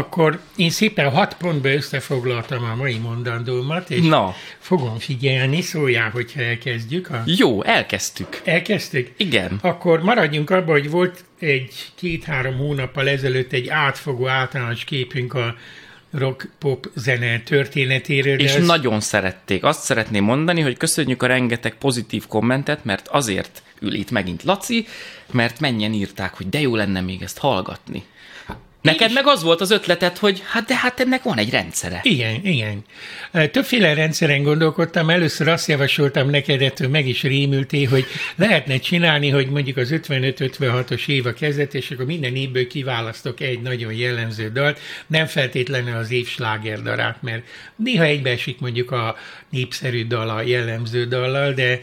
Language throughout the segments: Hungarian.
akkor én szépen hat pontba összefoglaltam a mai mondandómat, és Na. fogom figyelni, szóljál, hogyha elkezdjük. A... Jó, elkezdtük. Elkezdtük? Igen. Akkor maradjunk abban, hogy volt egy két-három hónappal ezelőtt egy átfogó általános képünk a rock-pop zene történetéről. És az- nagyon szerették. Azt szeretném mondani, hogy köszönjük a rengeteg pozitív kommentet, mert azért ül itt megint Laci, mert mennyien írták, hogy de jó lenne még ezt hallgatni. Neked meg az volt az ötleted, hogy hát de hát ennek van egy rendszere. Igen, igen. Többféle rendszeren gondolkodtam. Először azt javasoltam neked, ettől meg is rémültél, hogy lehetne csinálni, hogy mondjuk az 55-56-os év a kezdet, és akkor minden évből kiválasztok egy nagyon jellemző dalt, nem feltétlenül az év slágerdarát, mert néha egybeesik mondjuk a népszerű dal a jellemző dallal, de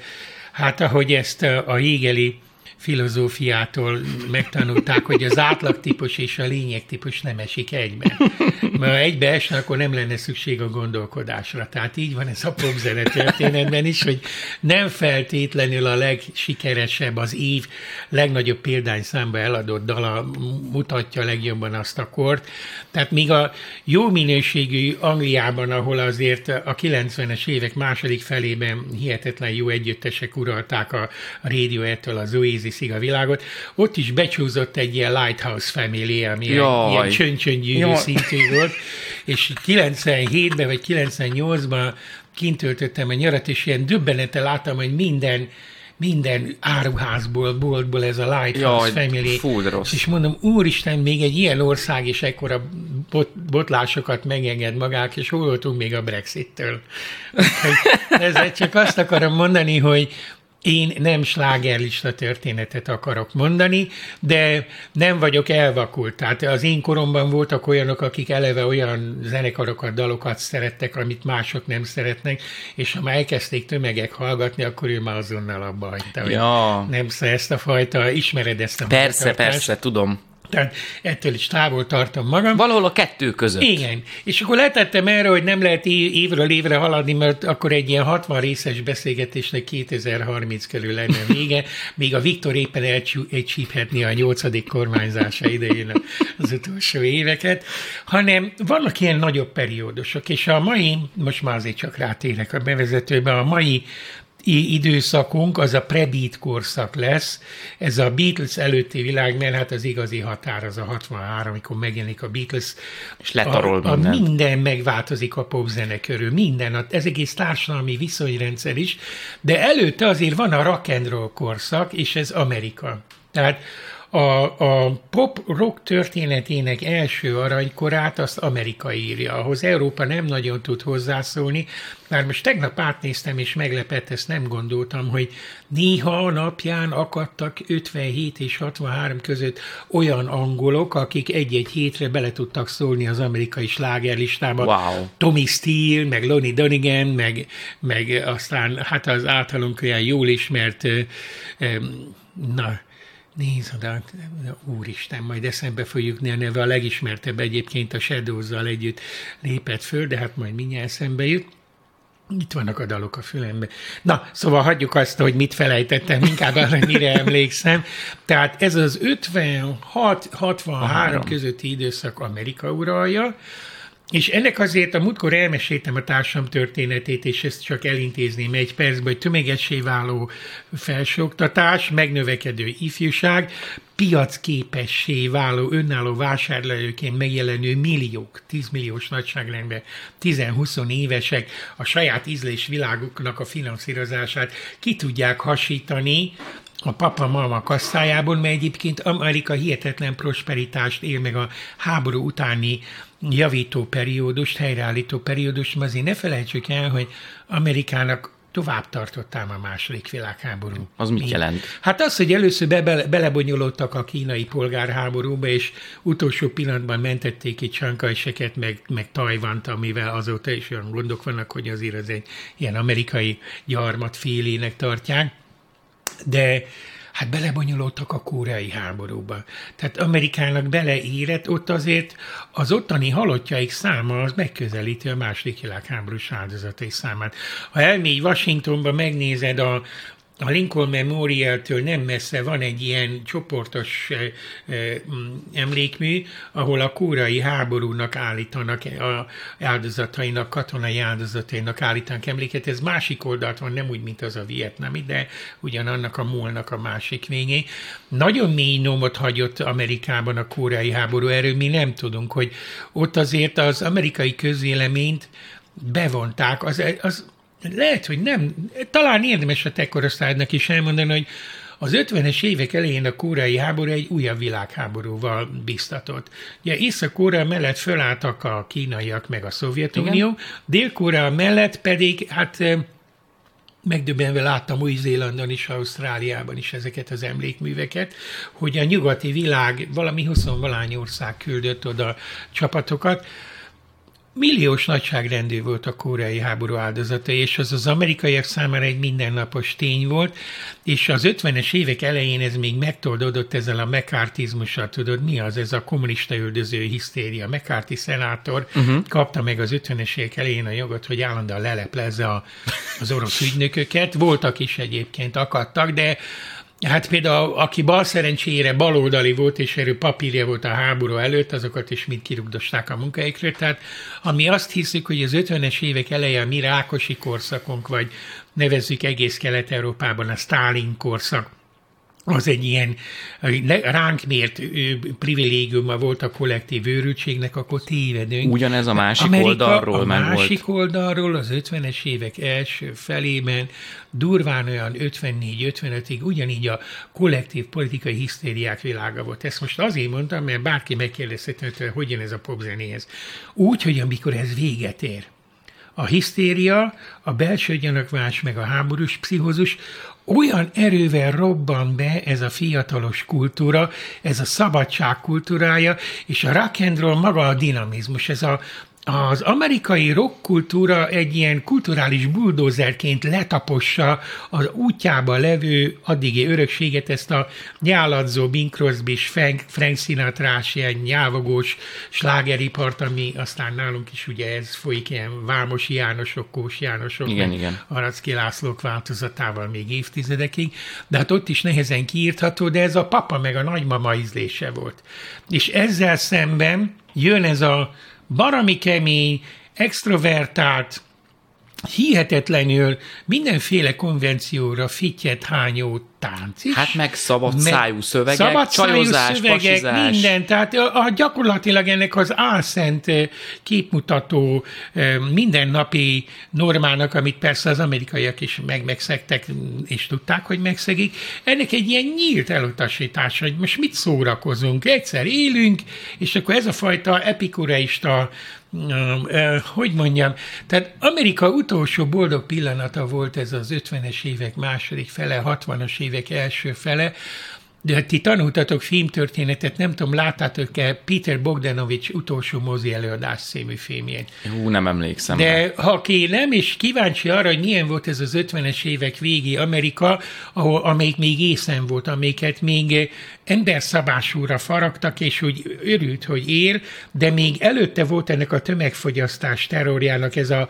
hát ahogy ezt a Hegeli filozófiától megtanulták, hogy az átlagtípus és a lényegtípus nem esik egybe. Mert ha egybe esne, akkor nem lenne szükség a gondolkodásra. Tehát így van ez a popzene történetben is, hogy nem feltétlenül a legsikeresebb, az év legnagyobb példányszámba eladott dala mutatja legjobban azt a kort. Tehát míg a jó minőségű Angliában, ahol azért a 90-es évek második felében hihetetlen jó együttesek uralták a Radiohead-től az Oasis-ig a világot, ott is becsúzott egy ilyen Lighthouse Family, ami Jaj. ilyen csöncsöngyűrű szintű volt, és 97-ben vagy 98-ban kint töltöttem a nyarat, és ilyen döbbenete láttam, hogy minden minden áruházból, boltból ez a Lighthouse Jaj, Family. fú, rossz. És mondom, úristen, még egy ilyen ország is ekkora bot, botlásokat megenged magák, és hol voltunk még a Brexit-től. Ezzel csak azt akarom mondani, hogy én nem slágerlista történetet akarok mondani, de nem vagyok elvakult. Tehát az én koromban voltak olyanok, akik eleve olyan zenekarokat, dalokat szerettek, amit mások nem szeretnek, és ha már elkezdték tömegek hallgatni, akkor ő már azonnal abba hagyta. Ja. Nem ezt a fajta, ismered ezt a Persze, persze, tudom. Tehát ettől is távol tartom magam. Valahol a kettő között. Igen. És akkor letettem erre, hogy nem lehet év- évről évre haladni, mert akkor egy ilyen 60 részes beszélgetésnek 2030 körül lenne vége, még a Viktor éppen elcsíphetni a nyolcadik kormányzása idején az utolsó éveket, hanem vannak ilyen nagyobb periódusok, és a mai, most már azért csak rátérek a bevezetőbe, a mai időszakunk az a pre-beat korszak lesz, ez a Beatles előtti világ, mert hát az igazi határ az a 63, amikor megjelenik a Beatles. És letarol a, a mindent. minden megváltozik a popzene körül, minden, ez egész társadalmi viszonyrendszer is, de előtte azért van a rock and roll korszak, és ez Amerika. Tehát a, a pop-rock történetének első aranykorát azt Amerika írja, ahhoz Európa nem nagyon tud hozzászólni, már most tegnap átnéztem, és meglepett, ezt nem gondoltam, hogy néha a napján akadtak 57 és 63 között olyan angolok, akik egy-egy hétre bele tudtak szólni az amerikai slágerlistába. Wow. Tommy Steele, meg Lonnie Donegan, meg, meg aztán hát az általunk olyan jól ismert, na, Nézd oda, úristen, majd eszembe fogjuk a neve, a legismertebb egyébként a Shadows-zal együtt lépett föl, de hát majd mindjárt eszembe jut. Itt vannak a dalok a fülembe. Na, szóval hagyjuk azt, hogy mit felejtettem, inkább arra, mire emlékszem. Tehát ez az 56-63 közötti időszak Amerika uralja, és ennek azért a múltkor elmeséltem a társam történetét, és ezt csak elintézném egy percben, hogy tömegessé váló felsőoktatás, megnövekedő ifjúság, piacképessé váló, önálló vásárlóként megjelenő milliók, 10 milliós nagyságrendben, 10-20 évesek a saját ízlés világuknak a finanszírozását ki tudják hasítani, a papa-mama kasszájából, mert egyébként Amerika hihetetlen prosperitást él meg a háború utáni javító periódust, helyreállító periódust, mert azért ne felejtsük el, hogy Amerikának tovább tartott ám a második világháború. Az mit jelent? Hát az, hogy először be, bele, belebonyolódtak a kínai polgárháborúba, és utolsó pillanatban mentették ki Csankajseket, meg, meg Tajvant, amivel azóta is olyan gondok vannak, hogy azért az egy ilyen amerikai gyarmat félének tartják de hát belebonyolódtak a koreai háborúba. Tehát Amerikának beleérett, ott azért az ottani halottjaik száma az megközelíti a második világháborús áldozatai számát. Ha elmégy Washingtonba, megnézed a, a Lincoln Memorial-től nem messze van egy ilyen csoportos emlékmű, ahol a kórai háborúnak állítanak, a áldozatainak, katonai áldozatainak állítanak emléket. Ez másik oldalt van, nem úgy, mint az a vietnami, de ugyanannak a múlnak a másik végé. Nagyon mély nomot hagyott Amerikában a kórai háború, erről mi nem tudunk, hogy ott azért az amerikai közvéleményt bevonták, az, az lehet, hogy nem, talán érdemes a te korosztálynak is elmondani, hogy az 50-es évek elején a kórai háború egy újabb világháborúval biztatott. Ugye Észak-Korea mellett fölálltak a kínaiak meg a Szovjetunió, Dél-Korea mellett pedig hát megdöbbenve láttam Új-Zélandon is, Ausztráliában is ezeket az emlékműveket, hogy a nyugati világ valami 20 ország küldött oda csapatokat, milliós nagyságrendű volt a koreai háború áldozata, és az az amerikaiak számára egy mindennapos tény volt, és az 50-es évek elején ez még megtoldódott ezzel a mekártizmussal, tudod, mi az? Ez a kommunista üldöző hisztéria. McCarthy szenátor uh-huh. kapta meg az 50-es évek elején a jogot, hogy állandóan leleplezze a, az orosz ügynököket. Voltak is egyébként, akadtak, de Hát például, aki bal szerencsére baloldali volt, és erő papírja volt a háború előtt, azokat is mind kirugdosták a munkáikről. Tehát ami azt hiszik, hogy az 50-es évek eleje a mi rákosi korszakunk, vagy nevezzük egész Kelet-Európában a Stalin korszak, az egy ilyen ránk mért privilégiuma volt a kollektív őrültségnek, akkor tévedünk. Ugyanez a másik Amerika oldalról a másik volt. oldalról az 50-es évek első felében durván olyan 54-55-ig ugyanígy a kollektív politikai hisztériák világa volt. Ezt most azért mondtam, mert bárki megkérdezheti, hogy hogyan ez a popzenéhez. Úgy, hogy amikor ez véget ér, a hisztéria, a belső gyanakvás, meg a háborús pszichózus olyan erővel robban be ez a fiatalos kultúra, ez a szabadság kultúrája, és a rock and roll maga a dinamizmus, ez a az amerikai rockkultúra egy ilyen kulturális buldózerként letapossa az útjába levő addigi örökséget, ezt a nyáladzó Bing Crosby és Frank, Frank sinatra ilyen nyávogós slágeripart, ami aztán nálunk is ugye ez folyik ilyen Vámos Jánosok, Kós Jánosok, igen, igen. Aracki Lászlók változatával még évtizedekig, de hát ott is nehezen kiírtható, de ez a papa meg a nagymama ízlése volt. És ezzel szemben jön ez a barami kemény, extrovertált, hihetetlenül mindenféle konvencióra fityet hányó tánc is. Hát meg szabad meg szájú szövegek, szabad csajozás, szövegek, pasizás. minden. Tehát a, a, gyakorlatilag ennek az álszent képmutató mindennapi normának, amit persze az amerikaiak is meg megszegtek, és tudták, hogy megszegik, ennek egy ilyen nyílt elutasítása, hogy most mit szórakozunk, egyszer élünk, és akkor ez a fajta epikureista hogy mondjam, tehát Amerika utolsó boldog pillanata volt ez az 50-es évek második fele, 60-as évek első fele, de ti tanultatok filmtörténetet, nem tudom, láttátok-e Peter Bogdanovich utolsó mozi előadás című filmjét? Hú, nem emlékszem. De rá. ha ki nem, és kíváncsi arra, hogy milyen volt ez az 50-es évek végi Amerika, ahol, amelyik még észen volt, amelyiket még emberszabásúra faragtak, és úgy örült, hogy ér, de még előtte volt ennek a tömegfogyasztás terrorjának ez a,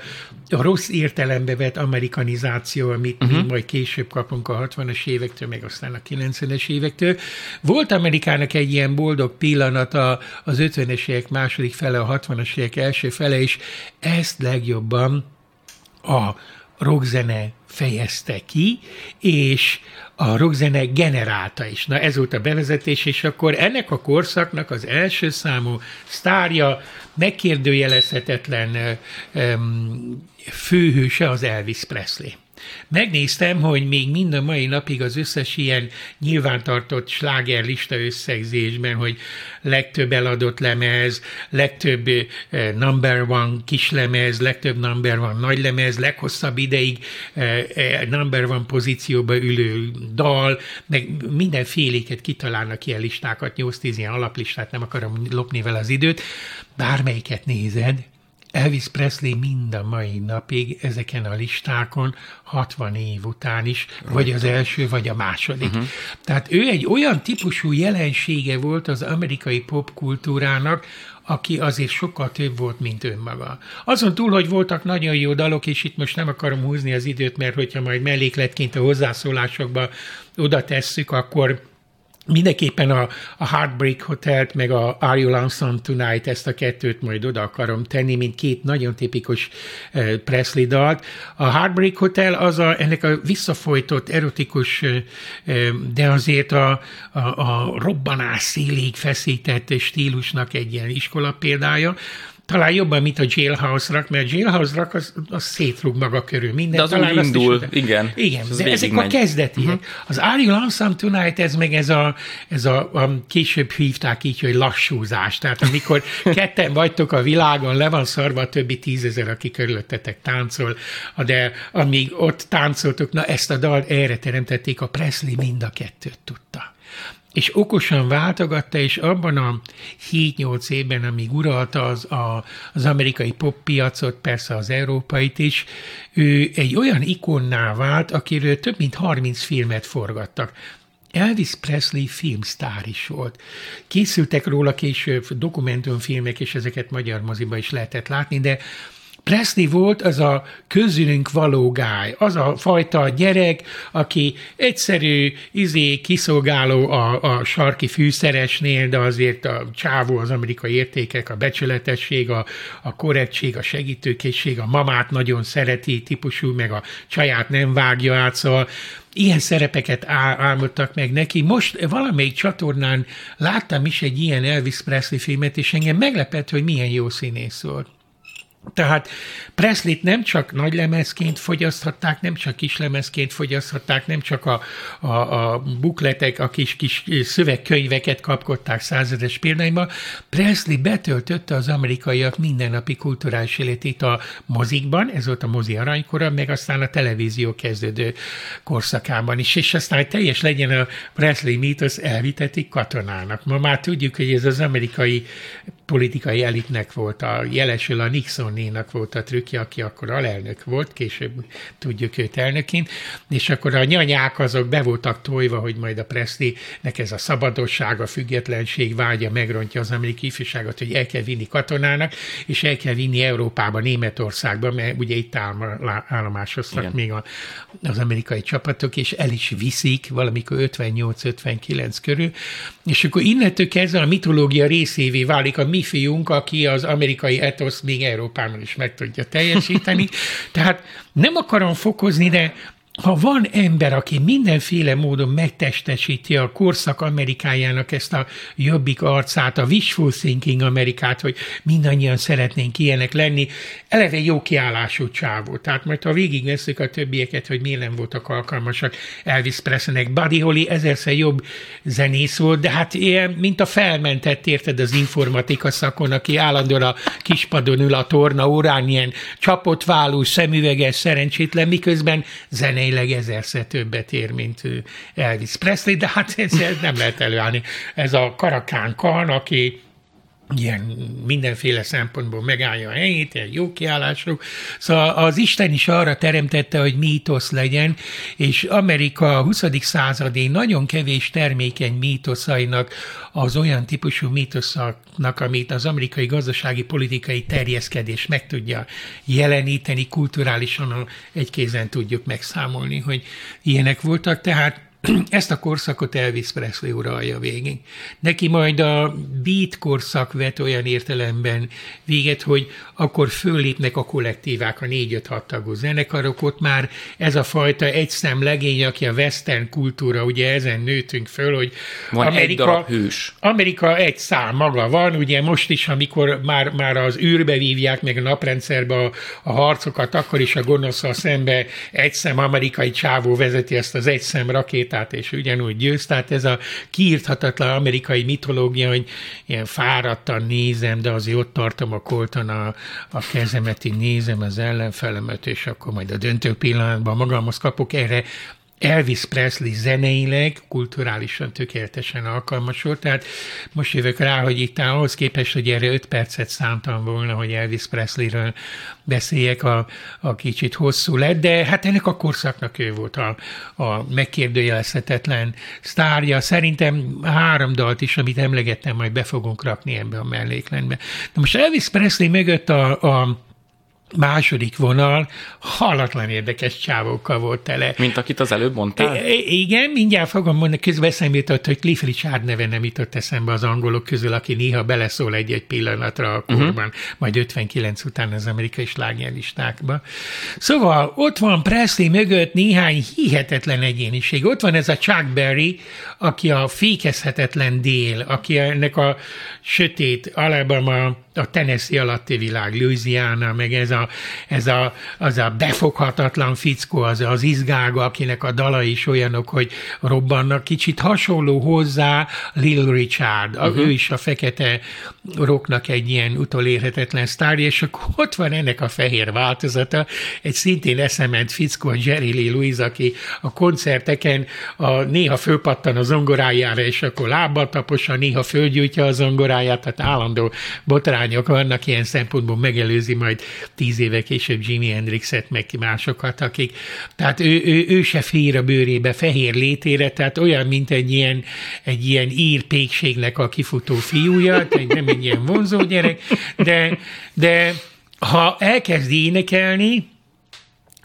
a rossz értelembe vett amerikanizáció, amit uh-huh. mi mhm. majd később kapunk a 60-as évektől, meg aztán a 90-es évektől. Volt Amerikának egy ilyen boldog pillanata az 50-es évek második fele, a 60-as évek első fele, és ezt legjobban a rockzene fejezte ki, és a rockzene generálta is. Na ez volt a bevezetés, és akkor ennek a korszaknak az első számú sztárja, megkérdőjelezhetetlen főhőse az Elvis Presley. Megnéztem, hogy még mind a mai napig az összes ilyen nyilvántartott slágerlista összegzésben, hogy legtöbb eladott lemez, legtöbb number one kislemez, legtöbb number one nagy lemez, leghosszabb ideig number one pozícióba ülő dal, meg mindenféléket kitalálnak ilyen listákat, 8-10 ilyen alaplistát, nem akarom lopni vele az időt, bármelyiket nézed, Elvis Presley mind a mai napig ezeken a listákon 60 év után is, vagy az első, vagy a második. Uh-huh. Tehát ő egy olyan típusú jelensége volt az amerikai popkultúrának, aki azért sokkal több volt, mint önmaga. Azon túl, hogy voltak nagyon jó dalok, és itt most nem akarom húzni az időt, mert hogyha majd mellékletként a hozzászólásokba oda tesszük, akkor Mindenképpen a, a Heartbreak Hotelt, meg a Are You Lonesome Tonight, ezt a kettőt majd oda akarom tenni, mint két nagyon tipikus uh, Presley dalt. A Heartbreak Hotel az a, ennek a visszafolytott, erotikus, uh, de azért a, a, a robbanás szélig feszített stílusnak egy ilyen iskola példája talán jobban, mint a Jailhouse rak, mert a Jailhouse rak az, az szétrúg maga körül. Minden, de az talán úgy indul, is, igen. Igen, de ezek megy. a kezdetiek. Uh-huh. Az Are You Lonesome Tonight, ez meg ez a, ez a, a, később hívták így, hogy lassúzás. Tehát amikor ketten vagytok a világon, le van szarva a többi tízezer, aki körülöttetek táncol, de amíg ott táncoltok, na ezt a dal erre teremtették, a Presley mind a kettőt tudta és okosan váltogatta, és abban a 7-8 évben, amíg uralta az, a, az amerikai poppiacot, persze az európait is, ő egy olyan ikonná vált, akiről több mint 30 filmet forgattak. Elvis Presley filmsztár is volt. Készültek róla később dokumentumfilmek, és ezeket magyar moziba is lehetett látni, de Presley volt az a közülünk való gáj, az a fajta gyerek, aki egyszerű, izé, kiszolgáló a, a sarki fűszeresnél, de azért a csávó, az amerikai értékek, a becsületesség, a, a korrektség, a segítőkészség, a mamát nagyon szereti típusú, meg a csaját nem vágja át, szóval ilyen szerepeket álmodtak meg neki. Most valamelyik csatornán láttam is egy ilyen Elvis Presley filmet, és engem meglepett, hogy milyen jó színész volt. Tehát Presley-t nem csak nagy lemezként fogyaszthatták, nem csak kis lemezként fogyaszthatták, nem csak a, a, a bukletek, a kis, kis szövegkönyveket kapkodták százedes példányba. Presley betöltötte az amerikaiak mindennapi kulturális életét a mozikban, ez volt a mozi aranykora, meg aztán a televízió kezdődő korszakában is, és aztán, hogy teljes legyen a Presley mítosz, elvitetik katonának. Ma már tudjuk, hogy ez az amerikai politikai elitnek volt a jelesül, a Nixonénak volt a trükkje, aki akkor alelnök volt, később tudjuk őt elnöként, és akkor a nyanyák azok be voltak tojva, hogy majd a Presley-nek ez a szabadosság, a függetlenség vágya megrontja az amerikai ifjúságot, hogy el kell vinni katonának, és el kell vinni Európába, Németországba, mert ugye itt állomásoztak Igen. még a, az amerikai csapatok, és el is viszik valamikor 58-59 körül, és akkor innentől kezdve a mitológia részévé válik a mi fiunk, aki az amerikai etosz még Európában is meg tudja teljesíteni. Tehát nem akarom fokozni, de ha van ember, aki mindenféle módon megtestesíti a korszak Amerikájának ezt a jobbik arcát, a wishful thinking Amerikát, hogy mindannyian szeretnénk ilyenek lenni, eleve jó kiállású csávó. Tehát majd ha végigveszük a többieket, hogy miért nem voltak alkalmasak Elvis Presleynek. Buddy Holly ezerszer jobb zenész volt, de hát ilyen, mint a felmentett, érted, az informatika szakon, aki állandóan a kispadon ül a torna órán, ilyen csapott válú, szemüveges, szerencsétlen, miközben zene zeneileg ezerszer többet ér, mint Elvis Presley, de hát ez, ez nem lehet előállni. Ez a Karakán aki ilyen mindenféle szempontból megállja a helyét, egy jó kiállású. Szóval az Isten is arra teremtette, hogy mítosz legyen, és Amerika a 20. századi nagyon kevés termékeny mítoszainak az olyan típusú mítoszaknak, amit az amerikai gazdasági politikai terjeszkedés meg tudja jeleníteni, kulturálisan egy kézen tudjuk megszámolni, hogy ilyenek voltak. Tehát ezt a korszakot Elvis Presley uralja végig. Neki majd a beat korszak vet olyan értelemben véget, hogy akkor föllépnek a kollektívák, a négy-öt-hat tagú zenekarok, ott már ez a fajta egyszem legény, aki a western kultúra, ugye ezen nőtünk föl, hogy van Amerika, egy hős. Amerika egy szám maga van, ugye most is, amikor már, már az űrbe vívják meg a naprendszerbe a, a harcokat, akkor is a gonoszal szembe egyszem amerikai csávó vezeti ezt az egyszem rakétát, rakétát, és ugyanúgy győz. Tehát ez a kiírthatatlan amerikai mitológia, hogy ilyen fáradtan nézem, de azért ott tartom a kolton a, a kezemet, így nézem az ellenfelemet, és akkor majd a döntő pillanatban magamhoz kapok erre Elvis Presley zeneileg, kulturálisan tökéletesen alkalmas volt, tehát most jövök rá, hogy itt ahhoz képest, hogy erre öt percet szántam volna, hogy Elvis Presleyről beszéljek, a, a kicsit hosszú lett, de hát ennek a korszaknak ő volt a, a megkérdőjelezhetetlen sztárja. Szerintem három dalt is, amit emlegettem, majd be fogunk rakni ebbe a mellékletbe. De most Elvis Presley mögött a, a második vonal halatlan érdekes csávókkal volt tele. Mint akit az előbb mondtál? I- igen, mindjárt fogom mondani, közben eszembe jutott, hogy Cliff Richard neve nem jutott eszembe az angolok közül, aki néha beleszól egy-egy pillanatra a korban, uh-huh. majd 59 után az amerikai slágerlistákba. Szóval ott van Presley mögött néhány hihetetlen egyéniség. Ott van ez a Chuck Berry, aki a fékezhetetlen dél, aki ennek a sötét Alabama a Tennessee alatti világ, Louisiana, meg ez a, ez a, az a befoghatatlan fickó, az, az izgága, akinek a dala is olyanok, hogy robbannak, kicsit hasonló hozzá Lil Richard, uh-huh. ő is a fekete rocknak egy ilyen utolérhetetlen sztárja, és akkor ott van ennek a fehér változata, egy szintén eszement fickó, a Jerry Lee Lewis, aki a koncerteken a, néha fölpattan a zongorájára, és akkor lábbal taposa, néha fölgyújtja a zongoráját, tehát állandó botrány lányok vannak ilyen szempontból megelőzi majd tíz éve később Jimi Hendrixet, meg másokat, akik, tehát ő, ő, ő se fér a bőrébe fehér létére, tehát olyan, mint egy ilyen, egy ilyen ír pékségnek a kifutó fiúja, tehát nem egy ilyen vonzó gyerek, de, de ha elkezd énekelni,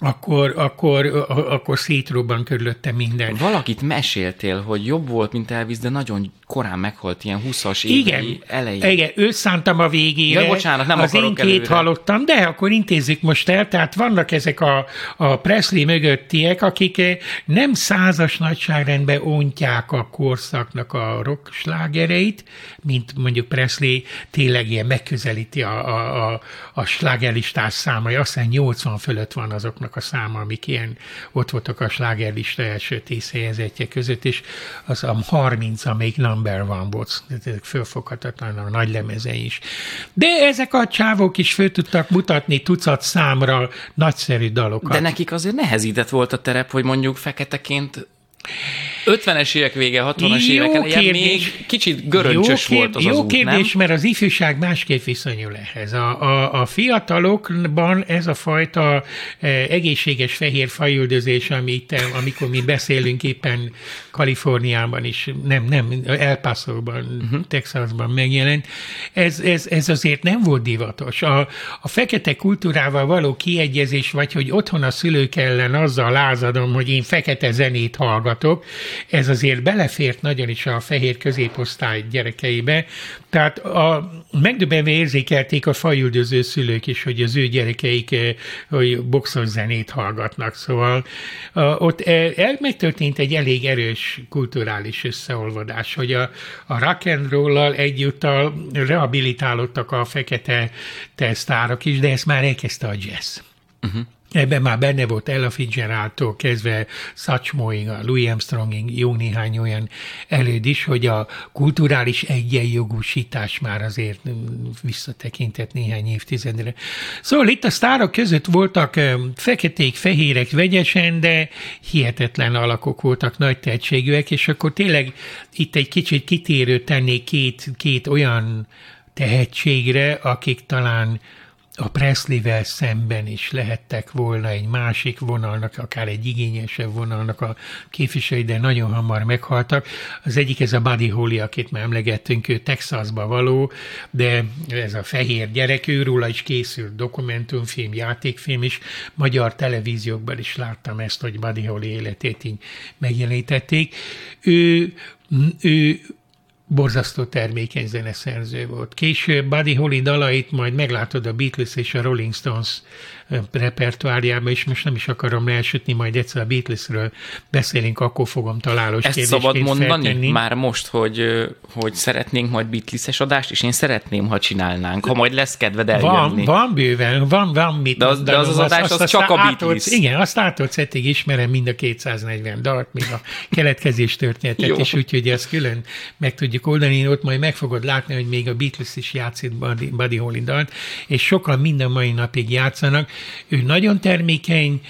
akkor, akkor, akkor szétrobban körülötte minden. Valakit meséltél, hogy jobb volt, mint Elvis, de nagyon korán meghalt, ilyen 20-as évei elején. Igen, őt szántam a végére. Ja, bocsánat, nem Az én két előre. hallottam, de akkor intézzük most el. Tehát vannak ezek a, a Presley mögöttiek, akik eh, nem százas nagyságrendben ontják a korszaknak a rock slágereit, mint mondjuk Presley tényleg ilyen megközelíti a, a, a, a slágerlistás számai. Aztán 80 fölött van azoknak a száma, amik ilyen ott voltak a slágerlista első tíz helyezetje között, és az a 30, amelyik number van, bocs, ezek fölfoghatatlan a nagy lemeze is. De ezek a csávok is föl tudtak mutatni tucat számra nagyszerű dalokat. De nekik azért nehezített volt a terep, hogy mondjuk feketeként 50-es évek vége, 60-as évek eleje még kicsit göröncsös jó volt az Jó az út, kérdés, nem? mert az ifjúság másképp viszonyul ehhez. A, a, a fiatalokban ez a fajta e, egészséges fehér fajüldözés, amit, amikor mi beszélünk éppen Kaliforniában is, nem, nem, El Paso-ban, uh-huh. Texasban megjelent, ez, ez, ez azért nem volt divatos. A, a fekete kultúrával való kiegyezés, vagy hogy otthon a szülők ellen azzal lázadom, hogy én fekete zenét hallgatok, ez azért belefért nagyon is a fehér középosztály gyerekeibe, tehát a, megdöbbenve érzékelték a fajüldöző szülők is, hogy az ő gyerekeik eh, hogy boxos zenét hallgatnak, szóval ott eh, el, megtörtént egy elég erős kulturális összeolvadás, hogy a, a rock and roll-lal egyúttal rehabilitálódtak a fekete tesztárok is, de ezt már elkezdte a jazz. Uh-huh. Ebben már benne volt Ella Fitzgeraldtól kezdve Satchmoing, a Louis Armstronging, jó néhány olyan előd is, hogy a kulturális egyenjogúsítás már azért visszatekintett néhány évtizedre. Szóval itt a sztárok között voltak feketék, fehérek vegyesen, de hihetetlen alakok voltak, nagy tehetségűek, és akkor tényleg itt egy kicsit kitérő tennék két, két olyan tehetségre, akik talán a Presley-vel szemben is lehettek volna egy másik vonalnak, akár egy igényesebb vonalnak a képviselői, de nagyon hamar meghaltak. Az egyik ez a Buddy Holly, akit már emlegettünk, ő Texasba való, de ez a fehér gyerek, őróla is készült dokumentumfilm, játékfilm is, magyar televíziókban is láttam ezt, hogy Buddy Holly életét így megjelenítették. Ő, ő borzasztó termékeny zeneszerző volt. Később Buddy Holly dalait majd meglátod a Beatles és a Rolling Stones repertoárjába, és most nem is akarom elsütni, majd egyszer a Beatlesről beszélünk, akkor fogom találós Ezt szabad mondani feltenni. már most, hogy, hogy szeretnénk majd Beatles-es adást, és én szeretném, ha csinálnánk, ha majd lesz kedved eljönni. Van, van bőven, van, van mit De az, de az, az adás az, az, csak a Beatles. igen, azt ától szettig ismerem mind a 240 dalt, még a keletkezés történetet is, úgyhogy ezt külön meg tudjuk oldani, ott majd meg fogod látni, hogy még a Beatles is játszik Buddy, Buddy Holly dalt, és sokan minden mai napig játszanak, ő nagyon termékeny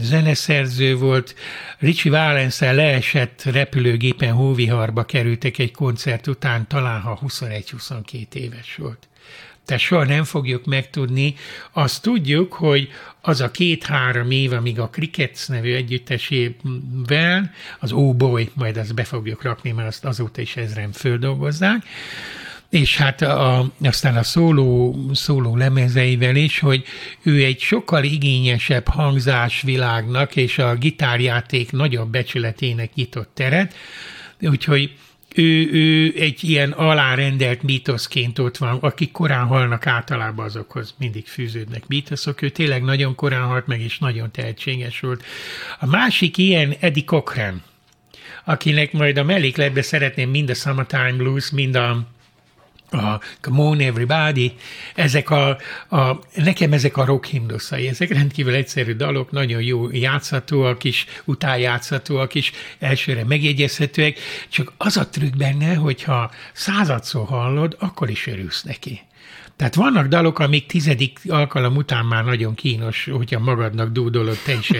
zeneszerző volt, Ricsi valens leesett repülőgépen hóviharba kerültek egy koncert után, talán ha 21-22 éves volt tehát soha nem fogjuk megtudni. Azt tudjuk, hogy az a két-három év, amíg a Crickets nevű együttesével, az Oh Boy, majd azt be fogjuk rakni, mert azt azóta is ezren földolgozzák, és hát a, aztán a szóló, szóló lemezeivel is, hogy ő egy sokkal igényesebb hangzásvilágnak és a gitárjáték nagyobb becsületének nyitott teret, úgyhogy ő, ő egy ilyen alárendelt mítoszként ott van, akik korán halnak általában azokhoz mindig fűződnek mítoszok, ő tényleg nagyon korán halt meg, és nagyon tehetséges volt. A másik ilyen Eddie Cochran, akinek majd a mellékletbe szeretném mind a Summertime Blues, mind a a Come on Everybody, ezek a, a, nekem ezek a rock himnuszai, ezek rendkívül egyszerű dalok, nagyon jó játszhatóak is, utájátszhatóak is, elsőre megjegyezhetőek, csak az a trükk benne, hogyha századszor hallod, akkor is örülsz neki. Tehát vannak dalok, amik tizedik alkalom után már nagyon kínos, hogyha magadnak dúdolod, te is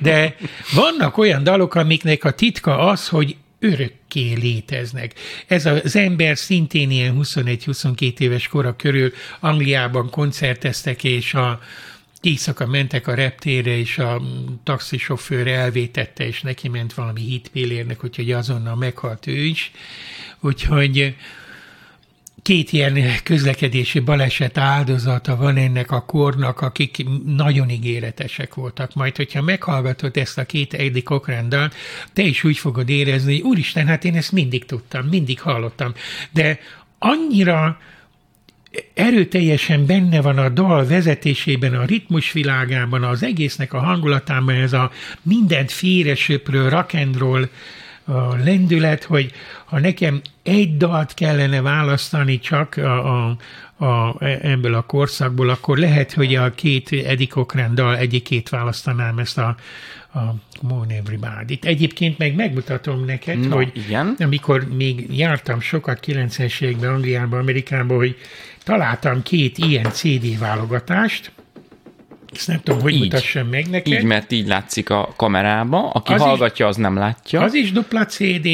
de vannak olyan dalok, amiknek a titka az, hogy örökké léteznek. Ez az ember szintén ilyen 21-22 éves kora körül Angliában koncerteztek, és a éjszaka mentek a reptére, és a taxisofőr elvétette, és neki ment valami hitpélérnek, úgyhogy azonnal meghalt ő is. Úgyhogy két ilyen közlekedési baleset áldozata van ennek a kornak, akik nagyon ígéretesek voltak. Majd, hogyha meghallgatod ezt a két Eddie Cochran te is úgy fogod érezni, hogy úristen, hát én ezt mindig tudtam, mindig hallottam. De annyira erőteljesen benne van a dal vezetésében, a ritmus világában, az egésznek a hangulatában ez a mindent félresöprő rock and roll a lendület, hogy ha nekem egy dalt kellene választani csak a, a, a, ebből a korszakból, akkor lehet, hogy a két Eddie Cochran dal egyikét választanám ezt a, a Moon Everybody-t. Egyébként meg megmutatom neked, no, hogy igen. amikor még jártam sokat 90-es években Angliában, Amerikában, hogy találtam két ilyen CD válogatást, ezt nem tudom, hogy így, mutassam meg neked. Így, mert így látszik a kamerába. Aki az hallgatja, is, az nem látja. Az is dupla CD,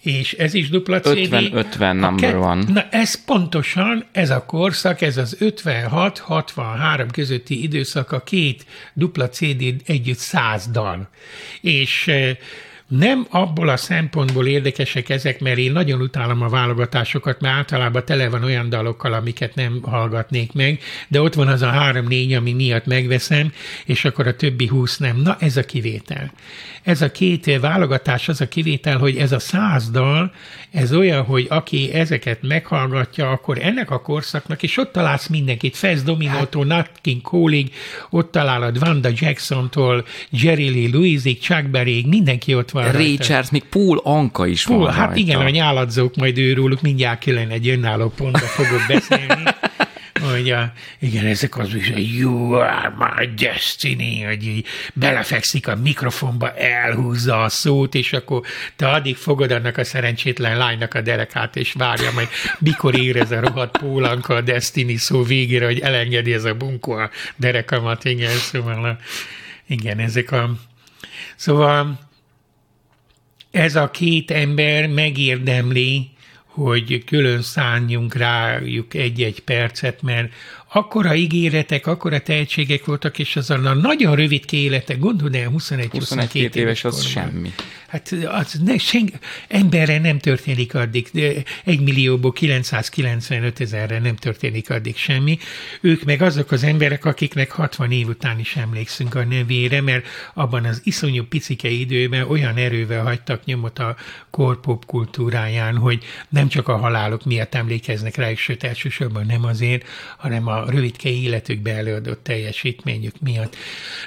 és ez is dupla CD. 50-50 number van. Na ez pontosan, ez a korszak, ez az 56-63 közötti időszak, a két dupla CD együtt száz dal. És eh, nem abból a szempontból érdekesek ezek, mert én nagyon utálom a válogatásokat, mert általában tele van olyan dalokkal, amiket nem hallgatnék meg, de ott van az a három-négy, ami miatt megveszem, és akkor a többi húsz nem. Na, ez a kivétel. Ez a két válogatás az a kivétel, hogy ez a száz dal, ez olyan, hogy aki ezeket meghallgatja, akkor ennek a korszaknak, és ott találsz mindenkit, Fez Dominótól, Nat King Cole-ig, ott találod Vanda Jackson-tól, Jerry Lee Louisig, Chuck Berry-ig, mindenki ott van. Ray Charles, még Paul Anka is Paul, van Hát rajta. igen, a nyáladzók majd őróluk mindjárt külön egy önálló pontba fogok beszélni. hogy a, igen, ezek az hogy you are my destiny, hogy így belefekszik a mikrofonba, elhúzza a szót, és akkor te addig fogod annak a szerencsétlen lánynak a derekát, és várja majd, mikor ér ez a rohadt pólanka a destiny szó végére, hogy elengedi ez a bunkó a derekamat, igen, szóval igen, ezek a... Szóval ez a két ember megérdemli, hogy külön szálljunk rájuk egy-egy percet, mert akkora ígéretek, akkora tehetségek voltak, és azon a nagyon rövid élete, gondolod el, 21-22 éves, éves az semmi. Hát az ne, sen, emberre nem történik addig, egy millióból 995 ezerre nem történik addig semmi. Ők meg azok az emberek, akiknek 60 év után is emlékszünk a nevére, mert abban az iszonyú picike időben olyan erővel hagytak nyomot a korpop kultúráján, hogy nem csak a halálok miatt emlékeznek rá, sőt elsősorban nem azért, hanem a rövidke életükbe előadott teljesítményük miatt.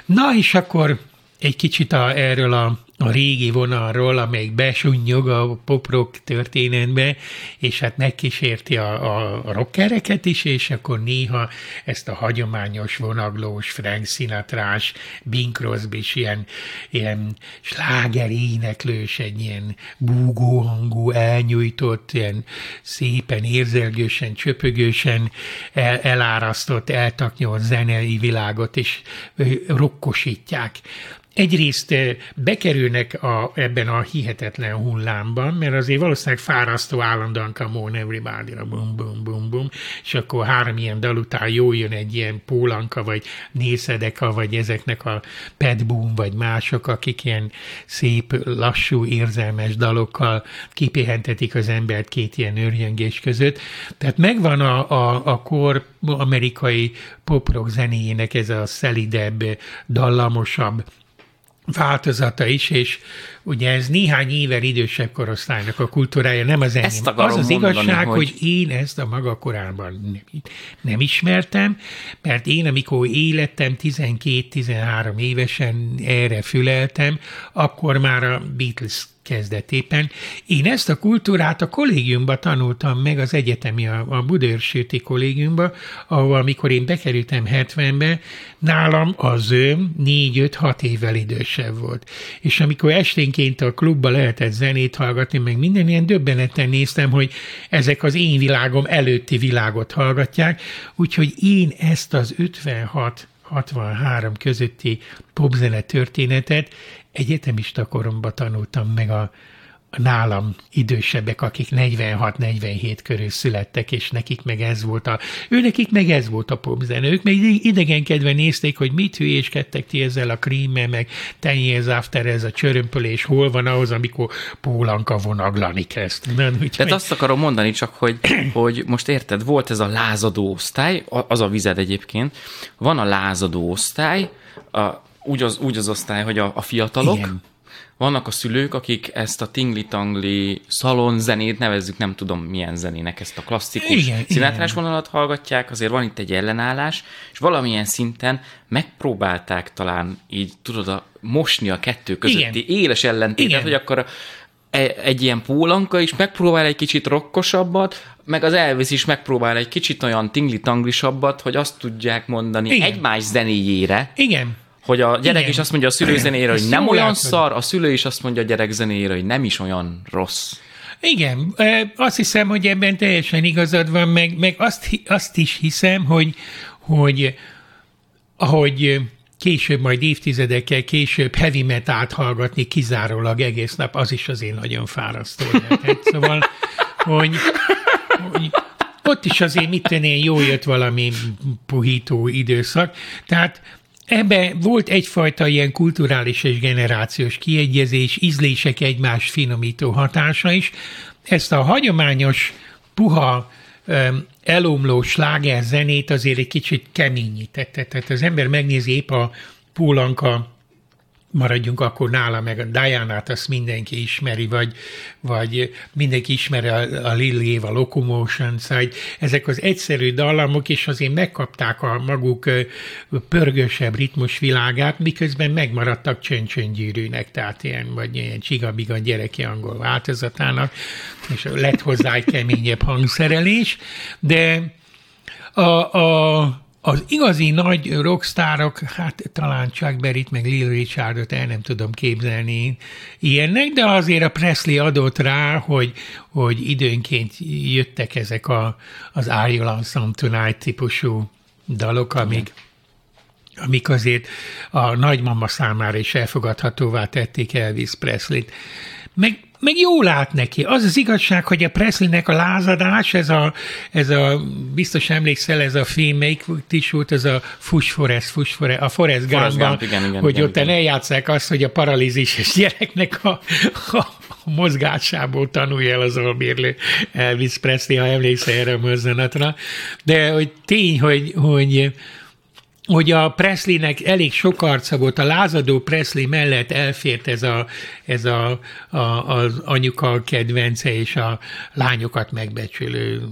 Na és akkor egy kicsit a, erről a a régi vonalról, amelyik besunnyog a poprock történetbe, és hát megkísérti a, a, rockereket is, és akkor néha ezt a hagyományos vonaglós, Frank Sinatra-s, Bing crosby ilyen, ilyen sláger éneklős, egy ilyen búgó hangú, elnyújtott, ilyen szépen érzelgősen, csöpögősen el, elárasztott, eltaknyolt zenei világot, is rokkosítják egyrészt bekerülnek a, ebben a hihetetlen hullámban, mert azért valószínűleg fárasztó állandóan come on everybody, bum, bum, bum, bum, és akkor három ilyen dal után jó jön egy ilyen pólanka, vagy nészedeka, vagy ezeknek a Pet Boom, vagy mások, akik ilyen szép, lassú, érzelmes dalokkal kipihentetik az embert két ilyen őrjöngés között. Tehát megvan a, a, a kor amerikai pop-rock zenéjének ez a szelidebb, dallamosabb változata is, és ugye ez néhány éve idősebb korosztálynak a kultúrája, nem az enyém. Ezt az az mondani, igazság, hogy... hogy én ezt a maga korában nem, ismertem, mert én, amikor élettem 12-13 évesen erre füleltem, akkor már a Beatles kezdetében. Én ezt a kultúrát a kollégiumban tanultam meg, az egyetemi, a, a Budőrsőti kollégiumban, ahol amikor én bekerültem 70-be, nálam az ő 4-5-6 évvel idősebb volt. És amikor esténként a klubba lehetett zenét hallgatni, meg minden ilyen döbbeneten néztem, hogy ezek az én világom előtti világot hallgatják, úgyhogy én ezt az 56 63 közötti popzene történetet egyetemista koromban tanultam meg a, a nálam idősebbek, akik 46-47 körül születtek, és nekik meg ez volt a, ő nekik meg ez volt a popzene. Ők meg idegenkedve nézték, hogy mit hülyéskedtek ti ezzel a krímmel, meg ten after ez a csörömpölés, hol van ahhoz, amikor Pólanka vonaglani kezd. Nem, úgy, Tehát azt akarom mondani csak, hogy, hogy most érted, volt ez a lázadó osztály, az a vized egyébként, van a lázadó osztály, a, úgy az, úgy az osztály, hogy a, a fiatalok, Igen. vannak a szülők, akik ezt a tingli-tangli zenét nevezzük, nem tudom milyen zenének, ezt a klasszikus színátrás vonalat hallgatják, azért van itt egy ellenállás, és valamilyen szinten megpróbálták talán így, tudod, a, mosni a kettő közötti Igen. éles ellentétet, hogy akkor e, egy ilyen pólanka is megpróbál egy kicsit rokkosabbat, meg az Elvis is megpróbál egy kicsit olyan tingli-tanglisabbat, hogy azt tudják mondani Igen. egymás zenéjére. Igen hogy a gyerek Igen. is azt mondja a szülő zenére, hogy nem olyan látod. szar, a szülő is azt mondja a gyerek zenére, hogy nem is olyan rossz. Igen, azt hiszem, hogy ebben teljesen igazad van, meg, meg azt, azt is hiszem, hogy, hogy ahogy később, majd évtizedekkel később heavy metalt hallgatni kizárólag egész nap, az is azért nagyon fárasztó lehet. Szóval, hogy, hogy ott is azért mit tenni, jó jött valami puhító időszak. Tehát Ebbe volt egyfajta ilyen kulturális és generációs kiegyezés, ízlések egymás finomító hatása is. Ezt a hagyományos, puha, elomló sláger zenét azért egy kicsit keményítette. Tehát az ember megnézi épp a Pólanka maradjunk akkor nála, meg a Diana-t azt mindenki ismeri, vagy, vagy mindenki ismeri a, a Lily, a Locomotion Side. Ezek az egyszerű dallamok, és azért megkapták a maguk pörgősebb ritmus világát, miközben megmaradtak csöncsöngyűrűnek, tehát ilyen, vagy ilyen csigabiga gyereki angol változatának, és lett hozzá egy keményebb hangszerelés, de a, a az igazi nagy rockstárok, hát talán Chuck Berry-t, meg Lil Richardot el nem tudom képzelni ilyennek, de azért a Presley adott rá, hogy, hogy időnként jöttek ezek a, az Are You Tonight típusú dalok, amik, amik azért a nagymama számára is elfogadhatóvá tették Elvis Presley-t. Meg meg jól lát neki. Az az igazság, hogy a Presleynek a lázadás, ez a, ez a biztos emlékszel, ez a film, melyik is volt, ez a Fush Forest, Fush Forest, a Forest Gump, hogy igen, ott igen. eljátszák azt, hogy a paralízises gyereknek a, a, a mozgásából tanulja el az albérlő Elvis Presley, ha emlékszel erre a mozzanatra. De hogy tény, hogy, hogy hogy a Presleynek elég sok arca volt, a lázadó Presley mellett elfért ez, a, ez a, a, az anyuka kedvence és a lányokat megbecsülő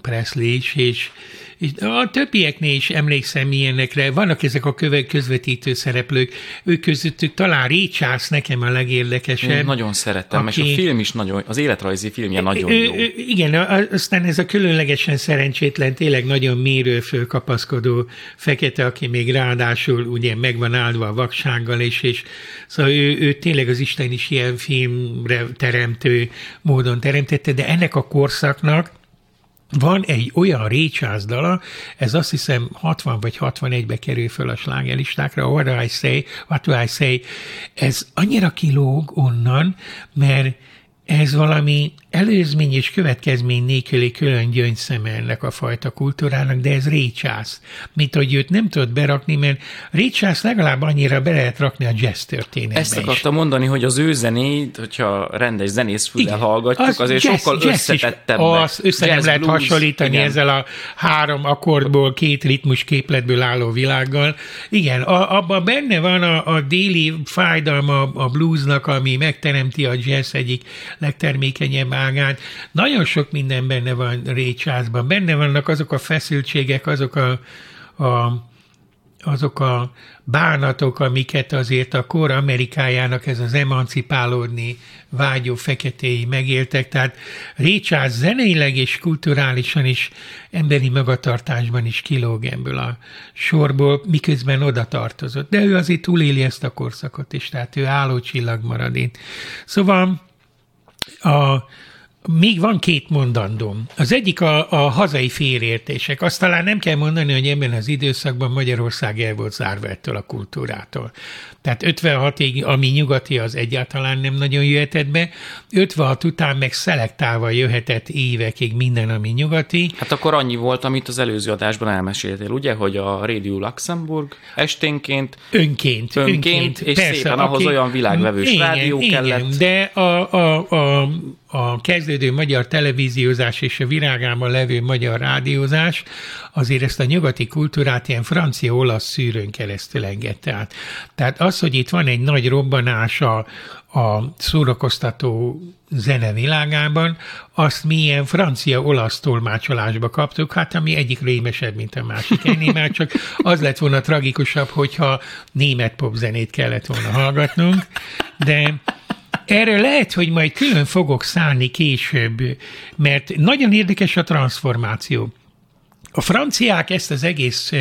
Presley is, és, és a többieknél is emlékszem ilyenekre, vannak ezek a köve, közvetítő szereplők, ők közöttük talán Récsász nekem a legérdekesebb. Én nagyon szerettem, aki, és a film is nagyon, az életrajzi filmje nagyon jó. Igen, aztán ez a különlegesen szerencsétlen, tényleg nagyon mérő fölkapaszkodó fekete, aki még ráadásul ugye megvan áldva a vaksággal, és, és szóval ő, ő tényleg az Isten is ilyen filmre teremtő módon teremtette, de ennek a korszaknak van egy olyan Récsász dala, ez azt hiszem 60 vagy 61-be kerül föl a slágelistákra, What do I say, What do I say, ez annyira kilóg onnan, mert ez valami előzmény és következmény nélküli külön gyöngyszeme ennek a fajta kultúrának, de ez récsász. Mint hogy őt nem tudod berakni, mert récsász legalább annyira be lehet rakni a jazz történetbe Ezt akartam is. mondani, hogy az ő zenét, hogyha rendes zenész füle hallgatjuk, az azért jazz, sokkal jazz összetettebb. Az össze nem lehet blues, hasonlítani igen. ezzel a három akkordból, két ritmus képletből álló világgal. Igen, a, abban benne van a, a déli fájdalma a bluesnak, ami megteremti a jazz egyik legtermékenyebb ágán. Nagyon sok minden benne van Récsászban. Benne vannak azok a feszültségek, azok a, a azok a bánatok, amiket azért a kor Amerikájának ez az emancipálódni vágyó feketéi megéltek. Tehát Récsász zeneileg és kulturálisan is, emberi magatartásban is kilóg ebből a sorból, miközben oda tartozott. De ő azért túléli ezt a korszakot is, tehát ő állócsillag marad én. Szóval a, még van két mondandóm. Az egyik a, a hazai félértések. Azt talán nem kell mondani, hogy ebben az időszakban Magyarország el volt zárva ettől a kultúrától. Tehát 56-ig, ami nyugati, az egyáltalán nem nagyon jöhetett be. 56 után meg szelektálva jöhetett évekig minden, ami nyugati. Hát akkor annyi volt, amit az előző adásban elmeséltél, ugye, hogy a Radio Luxemburg esténként, önként, önként, önként és persze, szépen ahhoz aki, olyan világvevős igen, rádió igen, kellett. De a, a, a, a kezdődő magyar televíziózás és a virágában levő magyar rádiózás azért ezt a nyugati kultúrát ilyen francia-olasz szűrőn keresztül engedte át. Tehát az, hogy itt van egy nagy robbanás a, a szórakoztató zene világában, azt mi ilyen francia-olasz tolmácsolásba kaptuk, hát ami egyik rémesebb, mint a másik. Ennél már csak az lett volna tragikusabb, hogyha német popzenét kellett volna hallgatnunk, de Erről lehet, hogy majd külön fogok szállni később, mert nagyon érdekes a transformáció. A franciák ezt az egész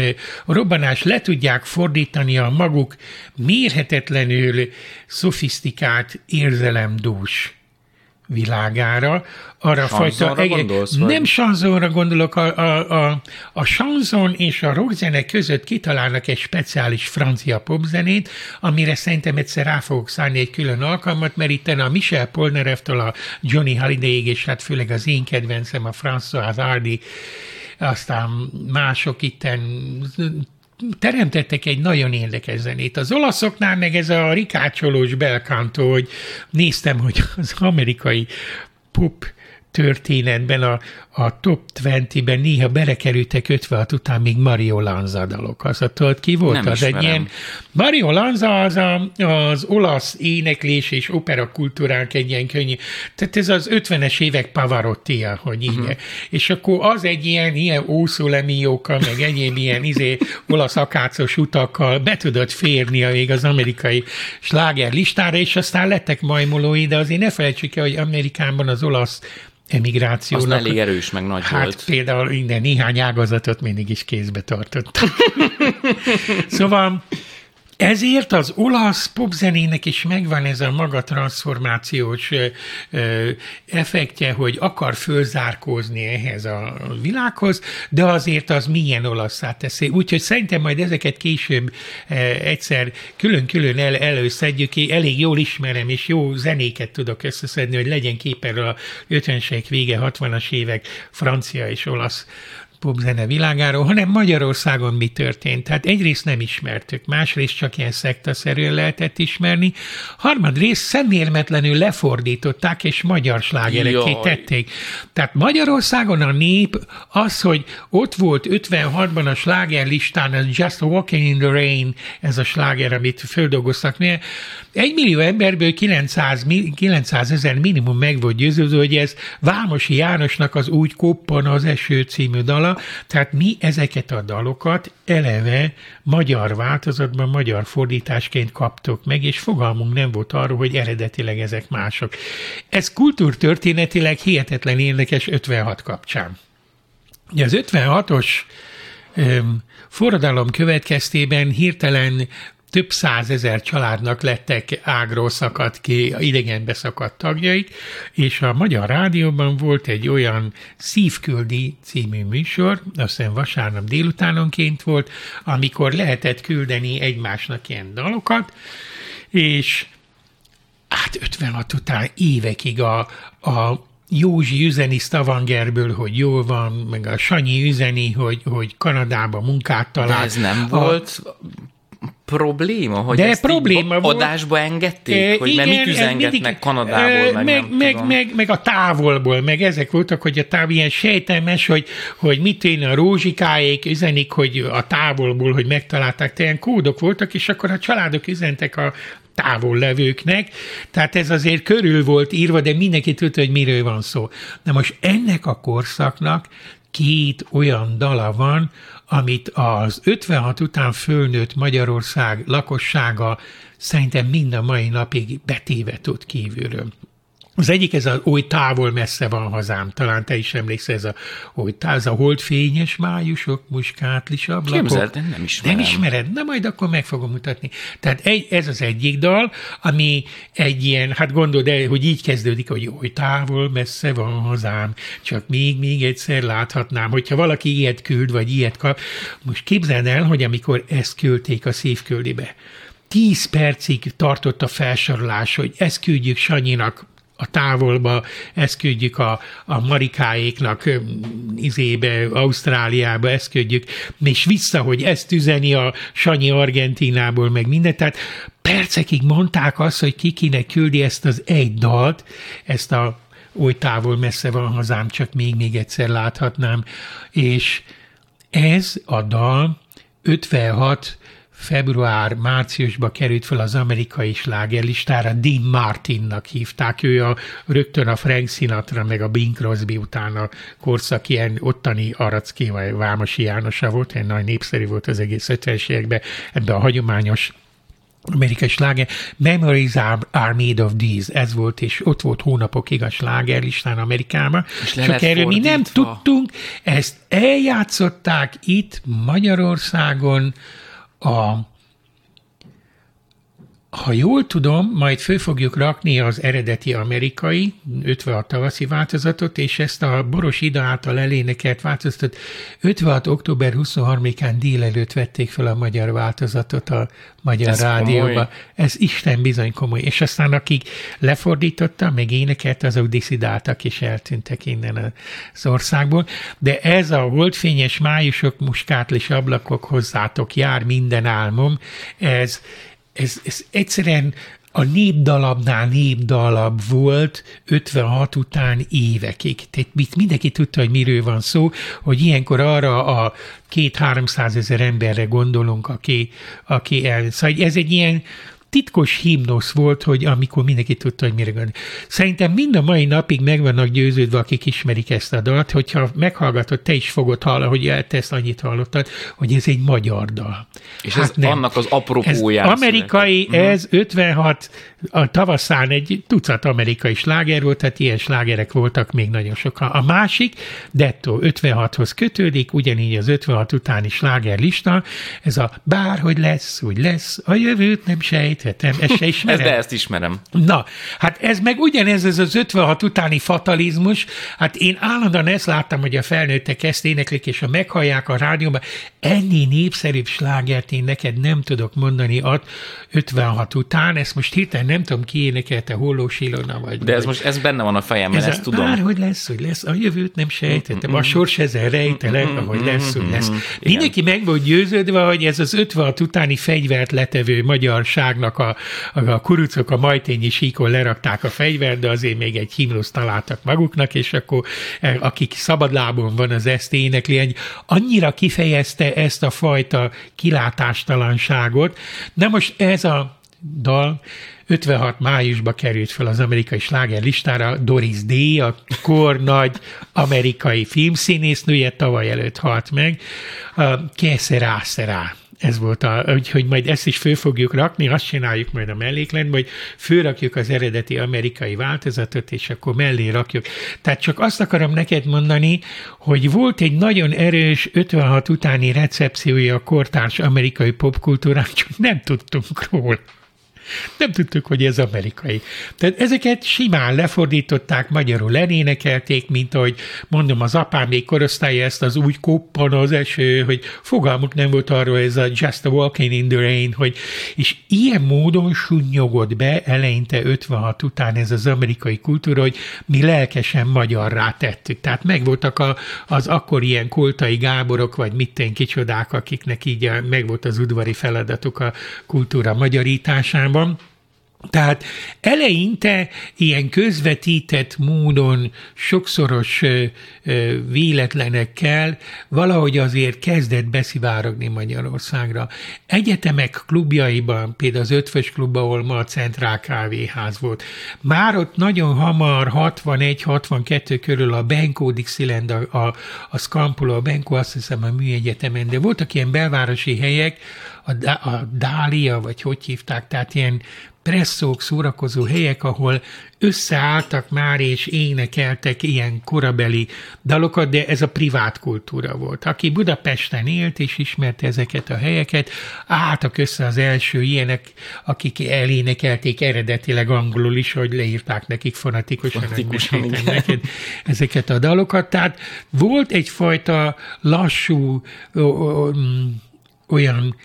robbanást le tudják fordítani a maguk mérhetetlenül szofisztikált érzelemdús világára, arra fajta... Gondolsz, nem sanzonra gondolok, a, a, a, a sanzon és a rockzene között kitalálnak egy speciális francia popzenét, amire szerintem egyszer rá fogok szállni egy külön alkalmat, mert itt a Michel Polnareftől a Johnny Hallyday-ig, és hát főleg az én kedvencem a François Hardy aztán mások itten teremtettek egy nagyon érdekes zenét. Az olaszoknál meg ez a rikácsolós belkántó, hogy néztem, hogy az amerikai pop történetben a, a top 20-ben néha belekerültek 56 után még Mario Lanza dalok. Az a tudod, ki volt? Nem az ismerem. egy ilyen, Mario Lanza az a, az olasz éneklés és opera kultúránk egy ilyen könnyű. Tehát ez az 50-es évek pavarotti hogy így. Uh-huh. És akkor az egy ilyen, ilyen ószólemiókkal, meg egyéb ilyen izé, olasz akácos utakkal be tudott férni a még az amerikai sláger listára, és aztán lettek majmolói, de azért ne felejtsük el, hogy Amerikában az olasz emigrációnak. Az elég erős, meg nagy hát volt. például minden néhány ágazatot mindig is kézbe tartott. szóval ezért az olasz popzenének is megvan ez a maga transformációs effektje, hogy akar fölzárkózni ehhez a világhoz, de azért az milyen olaszszá teszi. Úgyhogy szerintem majd ezeket később egyszer külön-külön el, előszedjük, elég jól ismerem, és jó zenéket tudok összeszedni, hogy legyen kép a 50-es vége, 60-as évek francia és olasz popzene világáról, hanem Magyarországon mi történt. Tehát egyrészt nem ismertük, másrészt csak ilyen szektaszerűen lehetett ismerni, harmadrészt szemérmetlenül lefordították, és magyar slágereké tették. Tehát Magyarországon a nép az, hogy ott volt 56-ban a slágerlistán, a Just Walking in the Rain, ez a sláger, amit földolgoztak, egy millió emberből 900, 900 ezer minimum meg volt győződő, hogy ez Vámosi Jánosnak az Úgy koppan az eső című dala, tehát mi ezeket a dalokat eleve magyar változatban, magyar fordításként kaptok meg, és fogalmunk nem volt arról, hogy eredetileg ezek mások. Ez kultúrtörténetileg hihetetlen érdekes 56 kapcsán. Ugye az 56-os forradalom következtében hirtelen több százezer családnak lettek ágról szakadt ki, idegenbe szakadt tagjaik, és a Magyar Rádióban volt egy olyan szívküldi című műsor, azt hiszem vasárnap délutánonként volt, amikor lehetett küldeni egymásnak ilyen dalokat, és hát 56 után évekig a, a Józsi üzeni Stavangerből, hogy jól van, meg a Sanyi üzeni, hogy, hogy Kanadában munkát talál. De ez nem a, volt probléma, hogy De ezt probléma volt. adásba engedték? E, hogy igen, mert mit üzengetnek mindig, Kanadából, meg, meg, meg, meg, meg, a távolból, meg ezek voltak, hogy a táv ilyen sejtelmes, hogy, hogy mit én a rózsikáék üzenik, hogy a távolból, hogy megtalálták, ilyen kódok voltak, és akkor a családok üzentek a távol levőknek, tehát ez azért körül volt írva, de mindenki tudta, hogy miről van szó. Na most ennek a korszaknak két olyan dala van, amit az 56 után fölnőtt Magyarország lakossága szerintem mind a mai napig betéve tud kívülről. Az egyik ez a oly távol messze van hazám, talán te is emlékszel, ez a, hogy ez a holdfényes májusok, muskátlis ablakok. Képzeld, nem ismerem. Nem ismered? Na majd akkor meg fogom mutatni. Tehát egy, ez az egyik dal, ami egy ilyen, hát gondold el, hogy így kezdődik, hogy oly távol messze van hazám, csak még, még egyszer láthatnám, hogyha valaki ilyet küld, vagy ilyet kap. Most képzeld el, hogy amikor ezt küldték a szívküldibe, tíz percig tartott a felsorolás, hogy ezt küldjük Sanyinak, a távolba, ezt a, a marikáéknak izébe, Ausztráliába, ezt és vissza, hogy ezt üzeni a Sanyi Argentinából, meg mindent. Tehát percekig mondták azt, hogy ki kinek küldi ezt az egy dalt, ezt a oly távol messze van hazám, csak még-még egyszer láthatnám. És ez a dal 56 február-márciusban került fel az amerikai slágerlistára, Dean Martinnak hívták, ő a, rögtön a Frank Sinatra, meg a Bing Crosby után a korszak ilyen ottani Aracki vagy Vámosi Jánosa volt, egy nagy népszerű volt az egész 50-es években, ebben a hagyományos amerikai sláger, Memories are, are made of these, ez volt, és ott volt hónapokig a slágerlistán Amerikában, és csak erről mi nem tudtunk, ezt eljátszották itt Magyarországon, a ha jól tudom, majd föl fogjuk rakni az eredeti amerikai, 56 tavaszi változatot, és ezt a Boros Ida által elénekelt változatot 56. október 23-án délelőtt vették fel a magyar változatot a Magyar Ez Rádióba. Komoly. Ez Isten bizony komoly. És aztán akik lefordította, meg énekelt, azok diszidáltak és eltűntek innen az országból. De ez a holdfényes májusok, muskátlis ablakok hozzátok jár minden álmom, ez, ez, ez egyszerűen a népdalabnál népdalab volt 56 után évekig. Tehát mindenki tudta, hogy miről van szó, hogy ilyenkor arra a két-háromszáz ezer emberre gondolunk, aki, aki el... Szóval ez egy ilyen titkos himnosz volt, hogy amikor mindenki tudta, hogy mire gondol. Szerintem mind a mai napig meg vannak győződve, akik ismerik ezt a dalt, hogyha meghallgatod, te is fogod hallani, hogy te ezt annyit hallottad, hogy ez egy magyar dal. És hát ez nem. annak az apropója. Amerikai, született. Mhm. ez 56, a tavaszán egy tucat amerikai sláger volt, tehát ilyen slágerek voltak még nagyon sokan. A másik, Detto 56-hoz kötődik, ugyanígy az 56 utáni sláger lista, ez a bárhogy lesz, úgy lesz, a jövőt nem sejt, sejthetem, ezt se ismerem. Ez, de ezt ismerem. Na, hát ez meg ugyanez, ez az 56 utáni fatalizmus, hát én állandóan ezt láttam, hogy a felnőttek ezt éneklik, és ha meghallják a rádióban, ennél népszerűbb slágert én neked nem tudok mondani ad 56 után, ezt most hirtelen nem tudom ki énekelte, Hollós Ilona vagy. De ez vagy. most ez benne van a fejemben, Ez ezt a, tudom. Bár, hogy lesz, hogy lesz, a jövőt nem sejtettem, a sors ezen rejtelen, hogy lesz, hogy lesz. Mindenki meg volt győződve, hogy ez az 56 utáni fegyvert letevő magyarságnak a, a, a kurucok a majtényi síkon lerakták a fegyvert, de azért még egy himnuszt találtak maguknak, és akkor eh, akik szabadlábon van, az ezt énekli, annyira kifejezte ezt a fajta kilátástalanságot. Na most ez a dal 56 májusba került fel az amerikai sláger listára Doris Day, a kor nagy amerikai filmszínésznője, tavaly előtt halt meg. Készerá, szerá. Ez volt a, úgyhogy majd ezt is föl fogjuk rakni, azt csináljuk majd a mellékletben, hogy fölrakjuk az eredeti amerikai változatot, és akkor mellé rakjuk. Tehát csak azt akarom neked mondani, hogy volt egy nagyon erős 56 utáni recepciója a kortárs amerikai popkultúrán, csak nem tudtunk róla. Nem tudtuk, hogy ez amerikai. Tehát ezeket simán lefordították, magyarul lenénekelték, mint ahogy mondom, az apám még korosztálya ezt az úgy koppan az eső, hogy fogalmuk nem volt arról, ez a Just a Walking in the Rain, hogy és ilyen módon sunnyogott be eleinte 56 után ez az amerikai kultúra, hogy mi lelkesen magyarrá tettük. Tehát megvoltak a, az akkor ilyen koltai Gáborok, vagy mitten kicsodák, akiknek így megvolt az udvari feladatuk a kultúra magyarításában, tehát eleinte ilyen közvetített módon sokszoros véletlenekkel valahogy azért kezdett beszivárogni Magyarországra. Egyetemek klubjaiban, például az Ötvös klub, ahol ma a Centrál Kávéház volt, már ott nagyon hamar, 61-62 körül a Benko Dixieland, a, a, a Scampolo, a Benko azt hiszem a műegyetemen, de voltak ilyen belvárosi helyek, a, a Dália, vagy hogy hívták, tehát ilyen presszók, szórakozó helyek, ahol összeálltak már és énekeltek ilyen korabeli dalokat, de ez a privát kultúra volt. Aki Budapesten élt és ismerte ezeket a helyeket, álltak össze az első ilyenek, akik elénekelték eredetileg angolul is, hogy leírták nekik hogy igen. neked ezeket a dalokat. Tehát volt egyfajta lassú, mm, olyan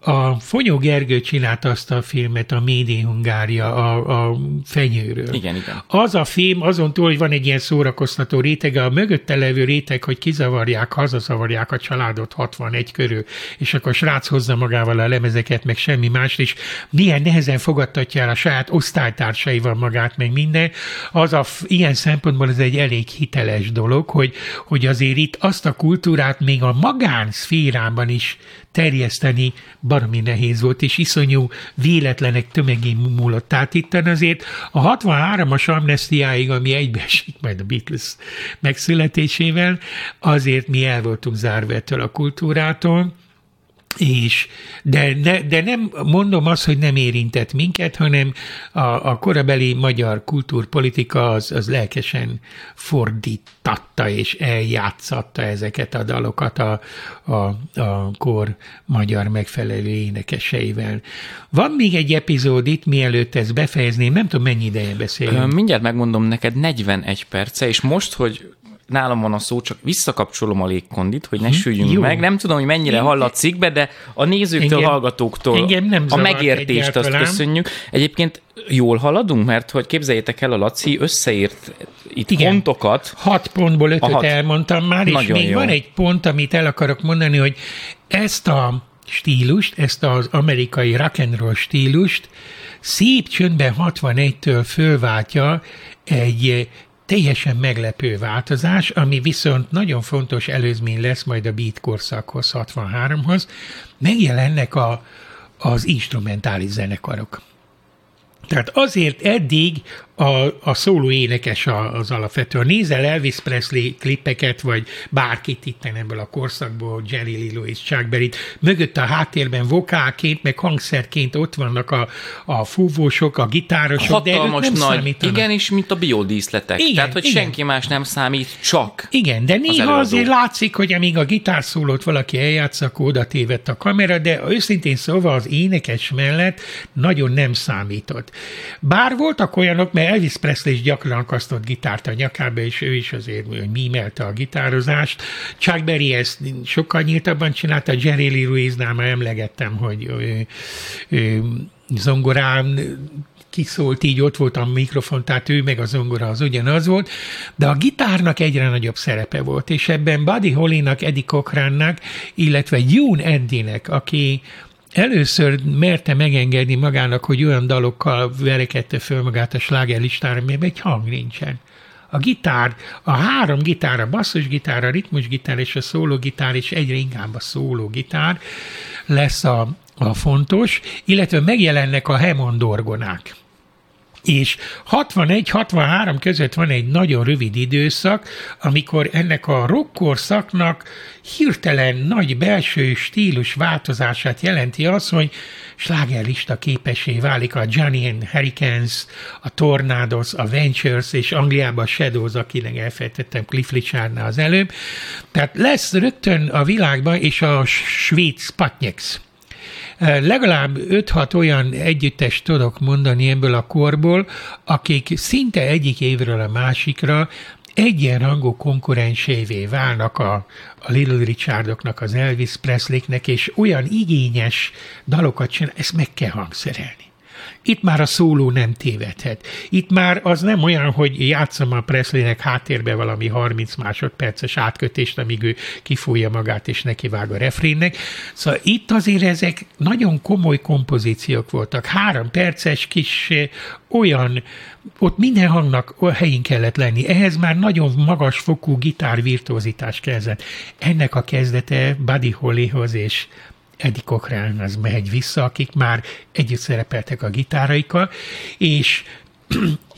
a Fonyó Gergő csinálta azt a filmet, a Made in Hungária, a, a fenyőről. Igen, igen. Az a film, azon túl, hogy van egy ilyen szórakoztató rétege, a mögötte levő réteg, hogy kizavarják, hazazavarják a családot 61 körül, és akkor a srác hozza magával a lemezeket, meg semmi más, és milyen nehezen fogadtatja el a saját osztálytársaival magát, meg minden, az a, ilyen szempontból ez egy elég hiteles dolog, hogy, hogy azért itt azt a kultúrát még a magánszférában is terjeszteni baromi nehéz volt, és iszonyú véletlenek tömegén múlott. Tehát itt azért a 63-as amnestiáig, ami egybeesik majd a Beatles megszületésével, azért mi el voltunk zárva ettől a kultúrától, és, de, ne, de nem mondom azt, hogy nem érintett minket, hanem a, a korabeli magyar kultúrpolitika az, az lelkesen fordítatta és eljátszatta ezeket a dalokat a, a, a kor magyar megfelelő énekeseivel. Van még egy epizód itt, mielőtt ezt befejezném, nem tudom mennyi ideje beszélünk. Mindjárt megmondom neked 41 perce, és most, hogy nálam van a szó, csak visszakapcsolom a légkondit, hogy ne süljünk Jó. meg. Nem tudom, hogy mennyire Én- hallatszik be, de a nézőktől, Engem- hallgatóktól engem nem a megértést azt köszönjük. Egyébként jól haladunk, mert hogy képzeljétek el, a Laci összeírt itt Igen. pontokat, Hat pontból ötöt hat. elmondtam már, és Nagyon még jó. van egy pont, amit el akarok mondani, hogy ezt a stílust, ezt az amerikai rock and roll stílust szép csöndben 61-től fölváltja egy teljesen meglepő változás, ami viszont nagyon fontos előzmény lesz majd a beat korszakhoz, 63-hoz. Megjelennek a, az instrumentális zenekarok. Tehát azért eddig a, a szóló énekes az alapvetően. Nézel Elvis Presley klippeket, vagy bárkit itt ebből a korszakból, Jerry Lee Lewis, Chuck Berry-t, mögött a háttérben vokálként, meg hangszerként ott vannak a, a fúvósok, a gitárosok, Hatalmas de nem nagy, számítanak. igen, és mint a biodíszletek. Igen, Tehát, hogy igen. senki más nem számít, csak Igen, de néha előadó. azért látszik, hogy amíg a gitárszólót valaki eljátsza, akkor oda tévedt a kamera, de őszintén szóval az énekes mellett nagyon nem számított. Bár voltak olyanok, mert Elvis Presley is gyakran akasztott gitárt a nyakába, és ő is azért hogy mímelte a gitározást. Chuck Berry ezt sokkal nyíltabban csinálta, Jerry Lee Lewis-nál már emlegettem, hogy ő, ő, zongorán kiszólt, így ott volt a mikrofon, tehát ő meg a zongora az ugyanaz volt, de a gitárnak egyre nagyobb szerepe volt, és ebben Buddy Hollynak, Eddie Cochrannak, illetve June Andynek, aki először merte megengedni magának, hogy olyan dalokkal verekedte föl magát a slágerlistára, mert egy hang nincsen. A gitár, a három gitár, a basszusgitár, a ritmusgitár és a szólógitár, és egyre inkább a szólógitár lesz a, a fontos, illetve megjelennek a Hammond orgonák. És 61-63 között van egy nagyon rövid időszak, amikor ennek a rockkorszaknak hirtelen nagy belső stílus változását jelenti az, hogy slágerlista képessé válik a Johnny and Hurricanes, a Tornadoes, a Ventures, és Angliában a Shadows, akinek elfelejtettem Cliff Richardnál az előbb. Tehát lesz rögtön a világban, és a svéd Spatniks legalább 5-6 olyan együttes tudok mondani ebből a korból, akik szinte egyik évről a másikra egyenrangú konkurensévé válnak a, a Little Richardoknak, az Elvis Presleynek, és olyan igényes dalokat csinál, ezt meg kell hangszerelni. Itt már a szóló nem tévedhet. Itt már az nem olyan, hogy játszom a Presleynek háttérbe valami 30 másodperces átkötést, amíg ő kifújja magát és nekivág a refrénnek. Szóval itt azért ezek nagyon komoly kompozíciók voltak. Három perces kis olyan, ott minden hangnak helyén kellett lenni. Ehhez már nagyon magas fokú gitárvirtuózitás kezdett. Ennek a kezdete Buddy Hollyhoz és Eddie az megy vissza, akik már együtt szerepeltek a gitáraikkal, és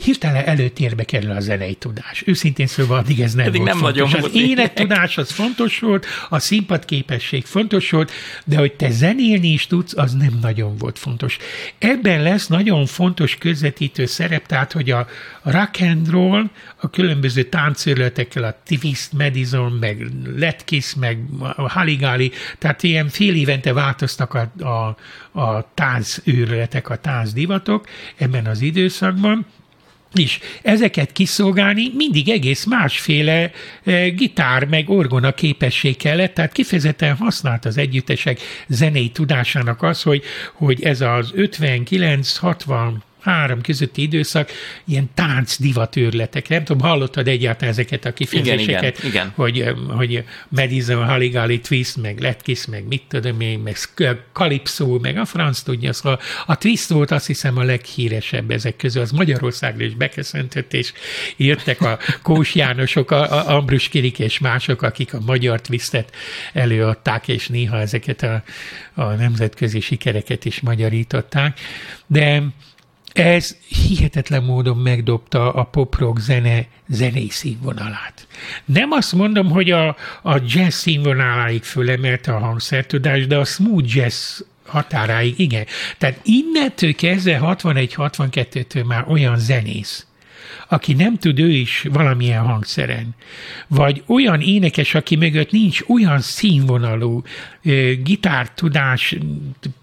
hirtelen előtérbe kerül a zenei tudás. Őszintén szóval addig ez nem Eddig volt nem fontos. nagyon az énektudás az fontos volt, a színpadképesség fontos volt, de hogy te zenélni is tudsz, az nem nagyon volt fontos. Ebben lesz nagyon fontos közvetítő szerep, tehát hogy a rock and roll, a különböző táncőrletekkel, a Twist, Madison, meg Letkiss, meg Haligali, tehát ilyen fél évente változtak a, a, a táncőrletek, a táncdivatok ebben az időszakban, és ezeket kiszolgálni mindig egész másféle e, gitár meg orgona képesség kellett, tehát kifejezetten használt az együttesek zenei tudásának az, hogy, hogy ez az 59-60 három közötti időszak, ilyen tánc divatőrletek. Nem tudom, hallottad egyáltalán ezeket a kifejezéseket, igen, igen. Hogy, hogy Madison, Haligali, Twist, meg Letkiss, meg mit tudom én, meg Calypso, meg a franc tudja. Szóval a Twist volt azt hiszem a leghíresebb ezek közül. Az Magyarországra is beköszöntött, és írtak a Kós Jánosok, a, a Ambrus Kirik és mások, akik a magyar Twistet előadták, és néha ezeket a, a nemzetközi sikereket is magyarították. De ez hihetetlen módon megdobta a pop-rock zene zenei színvonalát. Nem azt mondom, hogy a, a jazz színvonaláig fölemelte a hangszertudás, de a smooth jazz határáig igen. Tehát innentől kezdve 61-62-től már olyan zenész, aki nem tud ő is valamilyen hangszeren, vagy olyan énekes, aki mögött nincs olyan színvonalú ö, gitártudás,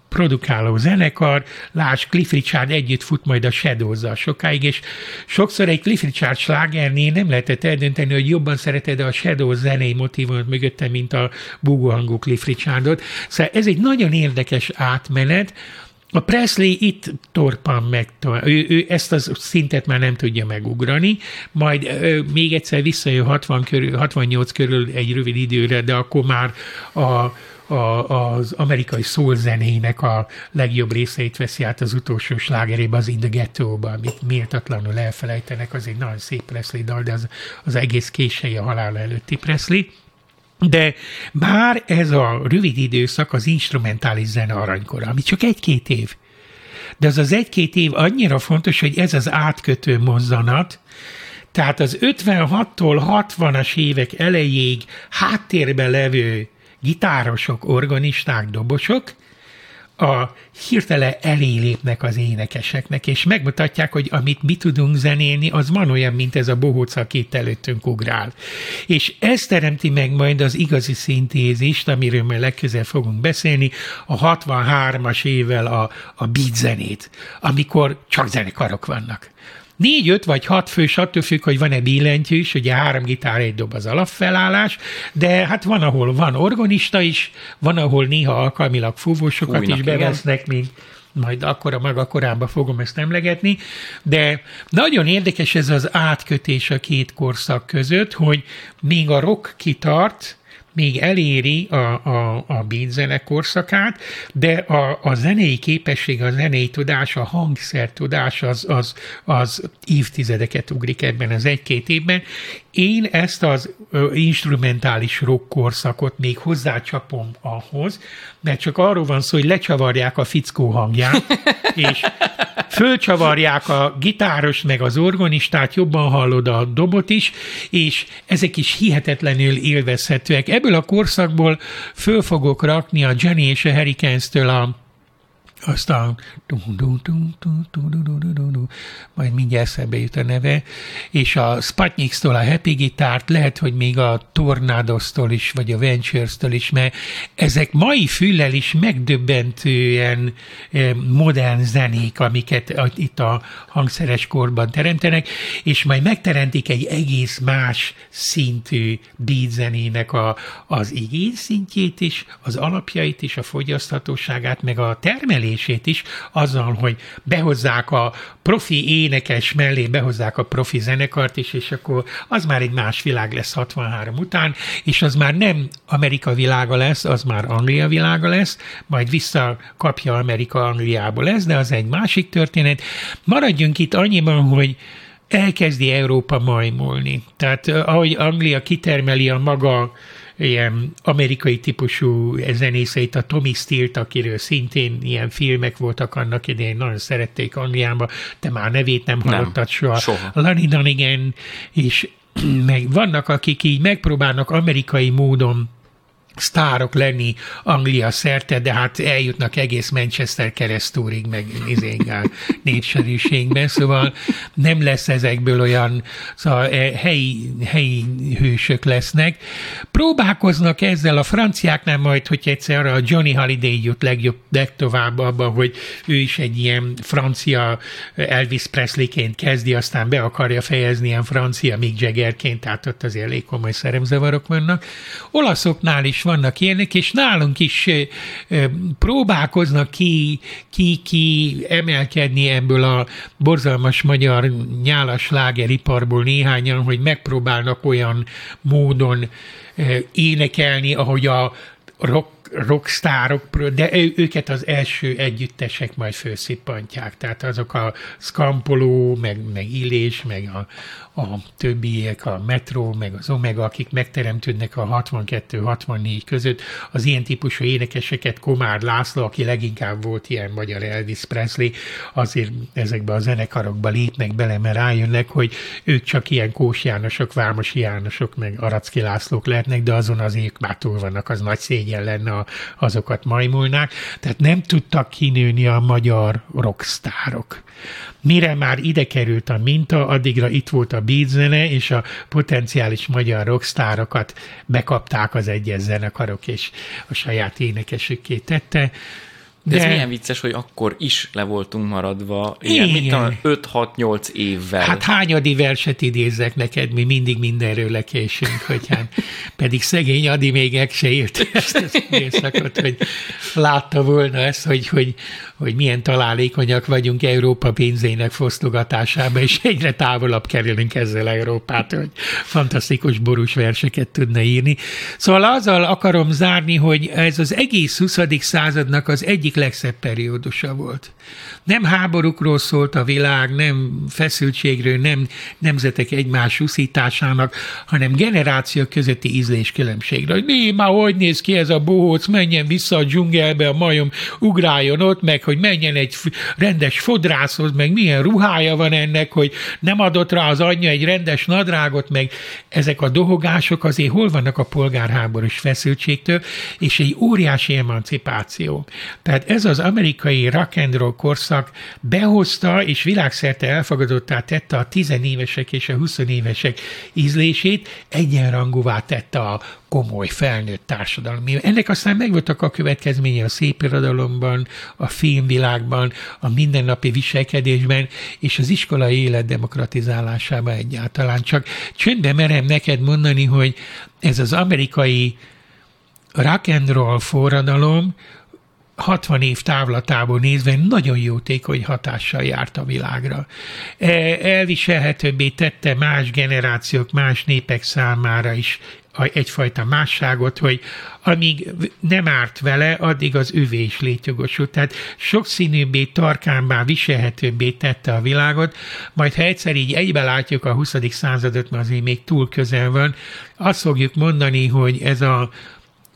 produkáló zenekar, láss Cliff Richard együtt fut majd a shadows sokáig, és sokszor egy Cliff Richard slágernél nem lehetett eldönteni, hogy jobban szereted a Shadows zenei motivumot mögötte, mint a búgóhangú Cliff Richardot. Szóval ez egy nagyon érdekes átmenet, a Presley itt torpan meg, ő, ő ezt a szintet már nem tudja megugrani, majd ö, még egyszer visszajön 60 körül, 68 körül egy rövid időre, de akkor már a, a, az amerikai szólzenének a legjobb részeit veszi át az utolsó slágerébe, az In the Ghetto-ba, amit méltatlanul elfelejtenek, az egy nagyon szép Presley dal, de az, az egész késői a halála előtti Presley. De bár ez a rövid időszak az instrumentális zene aranykora, ami csak egy-két év, de az az egy-két év annyira fontos, hogy ez az átkötő mozzanat, tehát az 56-tól 60-as évek elejéig háttérben levő gitárosok, organisták, dobosok, a hirtelen elélépnek az énekeseknek, és megmutatják, hogy amit mi tudunk zenélni, az van olyan, mint ez a bohóc, aki itt előttünk ugrál. És ez teremti meg majd az igazi szintézist, amiről majd legközelebb fogunk beszélni, a 63-as évvel a, a beat zenét, amikor csak zenekarok vannak. Négy, öt vagy hat fős, attól függ, hogy van-e billentyűs, ugye három gitár, egy dob az alapfelállás, de hát van, ahol van organista is, van, ahol néha alkalmilag fúvósokat Fújnak, is bevesznek, mint majd akkor a maga korában fogom ezt emlegetni, de nagyon érdekes ez az átkötés a két korszak között, hogy még a rock kitart, még eléri a, a, a beat korszakát, de a, a zenei képesség, a zenei tudás, a hangszer tudás az, az, az évtizedeket ugrik ebben az egy-két évben. Én ezt az instrumentális rock korszakot még hozzácsapom ahhoz, mert csak arról van szó, hogy lecsavarják a fickó hangját, és fölcsavarják a gitáros meg az organistát, jobban hallod a dobot is, és ezek is hihetetlenül élvezhetőek. Ebből a korszakból föl fogok rakni a Jenny és a Hurricanes-től a aztán majd mindjárt eszembe jut a neve, és a Sputniks-tól a Happy Gitárt, lehet, hogy még a Tornadosztól is, vagy a Ventures-től is, mert ezek mai füllel is megdöbbentően modern zenék, amiket itt a hangszeres korban teremtenek, és majd megteremtik egy egész más szintű beat a, az igény szintjét is, az alapjait is, a fogyaszthatóságát, meg a termelés emelését is azzal, hogy behozzák a profi énekes mellé, behozzák a profi zenekart is, és akkor az már egy más világ lesz 63 után, és az már nem Amerika világa lesz, az már Anglia világa lesz, majd visszakapja Amerika Angliából lesz, de az egy másik történet. Maradjunk itt annyiban, hogy elkezdi Európa majmolni. Tehát ahogy Anglia kitermeli a maga ilyen amerikai típusú zenészeit, a Tommy Steele-t, akiről szintén ilyen filmek voltak annak idején, nagyon szerették Angliába, te már nevét nem hallottad nem, soha. soha. Lonnie Donegan, és meg vannak, akik így megpróbálnak amerikai módon sztárok lenni Anglia szerte, de hát eljutnak egész Manchester keresztúrig, meg izéngál népszerűségben, szóval nem lesz ezekből olyan szóval e, helyi, helyi hősök lesznek. Próbálkoznak ezzel a franciáknál majd, hogy egyszer a Johnny Holiday jut legjobb, legtovább abba, hogy ő is egy ilyen francia Elvis Presleyként kezdi, aztán be akarja fejezni ilyen francia Mick Jaggerként, tehát ott azért elég komoly szeremzavarok vannak. Olaszoknál is vannak ilyenek, és nálunk is próbálkoznak ki, ki, ki emelkedni ebből a borzalmas magyar nyálas lágeriparból néhányan, hogy megpróbálnak olyan módon énekelni, ahogy a rock rockstárok, de őket az első együttesek majd főszippantják. Tehát azok a Scampoló, meg, meg Illés, meg a, a többiek, a Metro, meg az Omega, akik megteremtődnek a 62-64 között, az ilyen típusú énekeseket Komár László, aki leginkább volt ilyen magyar Elvis Presley, azért ezekbe a zenekarokba lépnek bele, mert rájönnek, hogy ők csak ilyen Kós Jánosok, Vámosi Jánosok, meg Aracki Lászlók lehetnek, de azon az ők már túl vannak, az nagy szégyen lenne, a, azokat majmulnák. Tehát nem tudtak kinőni a magyar rockstárok. Mire már ide került a minta, addigra itt volt a beat zene, és a potenciális magyar rockstárokat bekapták az egyes zenekarok, és a saját énekesükké tette. De, De ez milyen vicces, hogy akkor is le voltunk maradva, ilyen, mit 5-6-8 évvel. Hát hányadi verset idézzek neked, mi mindig mindenről lekésünk, hogy hát pedig szegény Adi még meg se írt ezt az időszakot, hogy látta volna ezt, hogy, hogy, hogy milyen találékonyak vagyunk Európa pénzének fosztogatásába, és egyre távolabb kerülünk ezzel Európát, hogy fantasztikus borús verseket tudna írni. Szóval azzal akarom zárni, hogy ez az egész 20. századnak az egyik egyik legszebb periódusa volt. Nem háborúkról szólt a világ, nem feszültségről, nem nemzetek egymás uszításának, hanem generációk közötti ízléskülönbségről. Hogy mi, már hogy néz ki ez a bohóc, menjen vissza a dzsungelbe, a majom ugráljon ott, meg hogy menjen egy rendes fodrászhoz, meg milyen ruhája van ennek, hogy nem adott rá az anyja egy rendes nadrágot, meg ezek a dohogások azért hol vannak a polgárháborús feszültségtől, és egy óriási emancipáció. Tehát ez az amerikai rock and roll korszak behozta, és világszerte elfogadottá tette a tizenévesek és a huszonévesek ízlését, egyenrangúvá tette a komoly felnőtt társadalom. Ennek aztán megvoltak a következménye a szépirodalomban, a filmvilágban, a mindennapi viselkedésben, és az iskolai élet demokratizálásában egyáltalán. Csak csöndben merem neked mondani, hogy ez az amerikai rock and roll forradalom 60 év távlatából nézve nagyon jótékony hatással járt a világra. E, elviselhetőbbé tette más generációk, más népek számára is egyfajta másságot, hogy amíg nem árt vele, addig az övé is létjogosult. Tehát sokszínűbbé, tarkánbá, viselhetőbbé tette a világot, majd ha egyszer így egybe látjuk a 20. századot, mert azért még túl közel van, azt fogjuk mondani, hogy ez a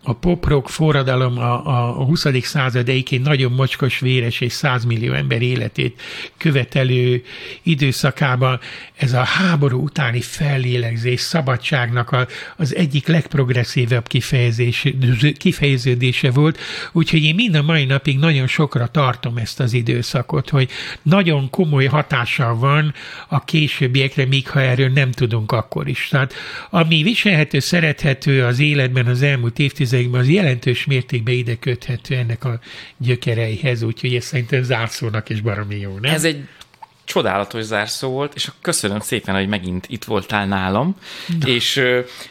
a poprock forradalom a, a 20. század egyébként nagyon mocskos, véres és 100 millió ember életét követelő időszakában ez a háború utáni fellélegzés szabadságnak a, az egyik legprogresszívebb kifejezés, kifejeződése volt, úgyhogy én mind a mai napig nagyon sokra tartom ezt az időszakot, hogy nagyon komoly hatással van a későbbiekre, míg ha erről nem tudunk akkor is. Tehát ami viselhető, szerethető az életben az elmúlt évtized évtizedekben az jelentős mértékben ide köthető ennek a gyökereihez, úgyhogy ez szerintem zárszónak is baromi jó, nem? Ez egy csodálatos zárszó volt, és köszönöm szépen, hogy megint itt voltál nálam, Na. és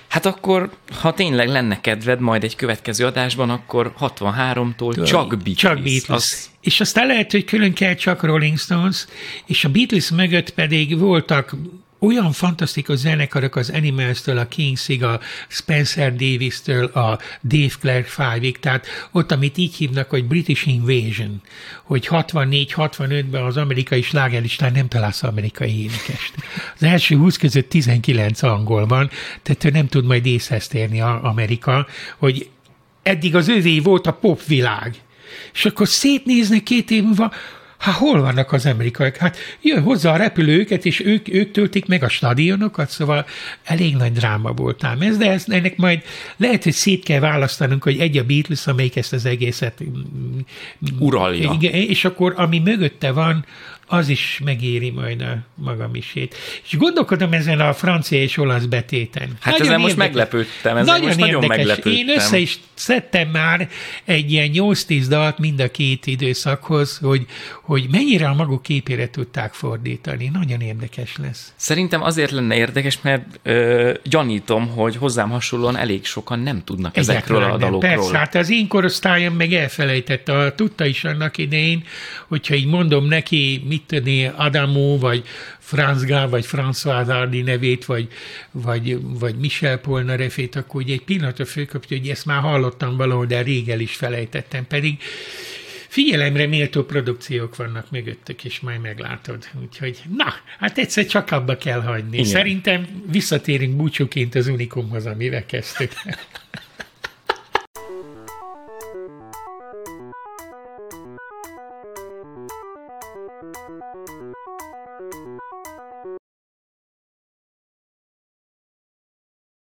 hát akkor, ha tényleg lenne kedved majd egy következő adásban, akkor 63-tól csak Beatles. Csak Beatles. Az... És aztán lehet, hogy külön kell csak Rolling Stones, és a Beatles mögött pedig voltak olyan fantasztikus zenekarok az Animals-től, a Kingsig, a Spencer Davis-től, a Dave Clark Five-ig, tehát ott, amit így hívnak, hogy British Invasion, hogy 64-65-ben az amerikai slágerlistán nem találsz amerikai énekest. Az első 20 között 19 angol van, tehát ő nem tud majd észhez térni Amerika, hogy eddig az ővé volt a popvilág. És akkor szétnéznek két év múlva, Hát hol vannak az amerikaiak? Hát jön hozzá a repülő őket, és ők, ők töltik meg a stadionokat, szóval elég nagy dráma volt ám ez, de ez, ennek majd lehet, hogy szét kell választanunk, hogy egy a Beatles, amelyik ezt az egészet uralja. Igen, és akkor ami mögötte van, az is megéri majd a maga misét. És gondolkodom ezen a francia és olasz betéten. Hát nagyon ezen most meglepődtem, ezen nagyon most nagyon meglepődtem. Én össze is szedtem már egy ilyen 8-10 dalt mind a két időszakhoz, hogy, hogy mennyire a maguk képére tudták fordítani. Nagyon érdekes lesz. Szerintem azért lenne érdekes, mert ö, gyanítom, hogy hozzám hasonlóan elég sokan nem tudnak Egyetlen ezekről a dalokról. Persze, hát az én korosztályom meg elfelejtette, tudta is annak idején, hogyha így mondom neki, mit tudni, Adamo, vagy Franz Gál, vagy François Hardy nevét, vagy, vagy, vagy Michel Polnarefét, akkor ugye egy pillanatra fölkapja, hogy ezt már hallottam valahol, de rég el is felejtettem, pedig figyelemre méltó produkciók vannak mögöttök, és majd meglátod. Úgyhogy, na, hát egyszer csak abba kell hagyni. Igen. Szerintem visszatérünk búcsúként az Unikumhoz, amivel kezdtük.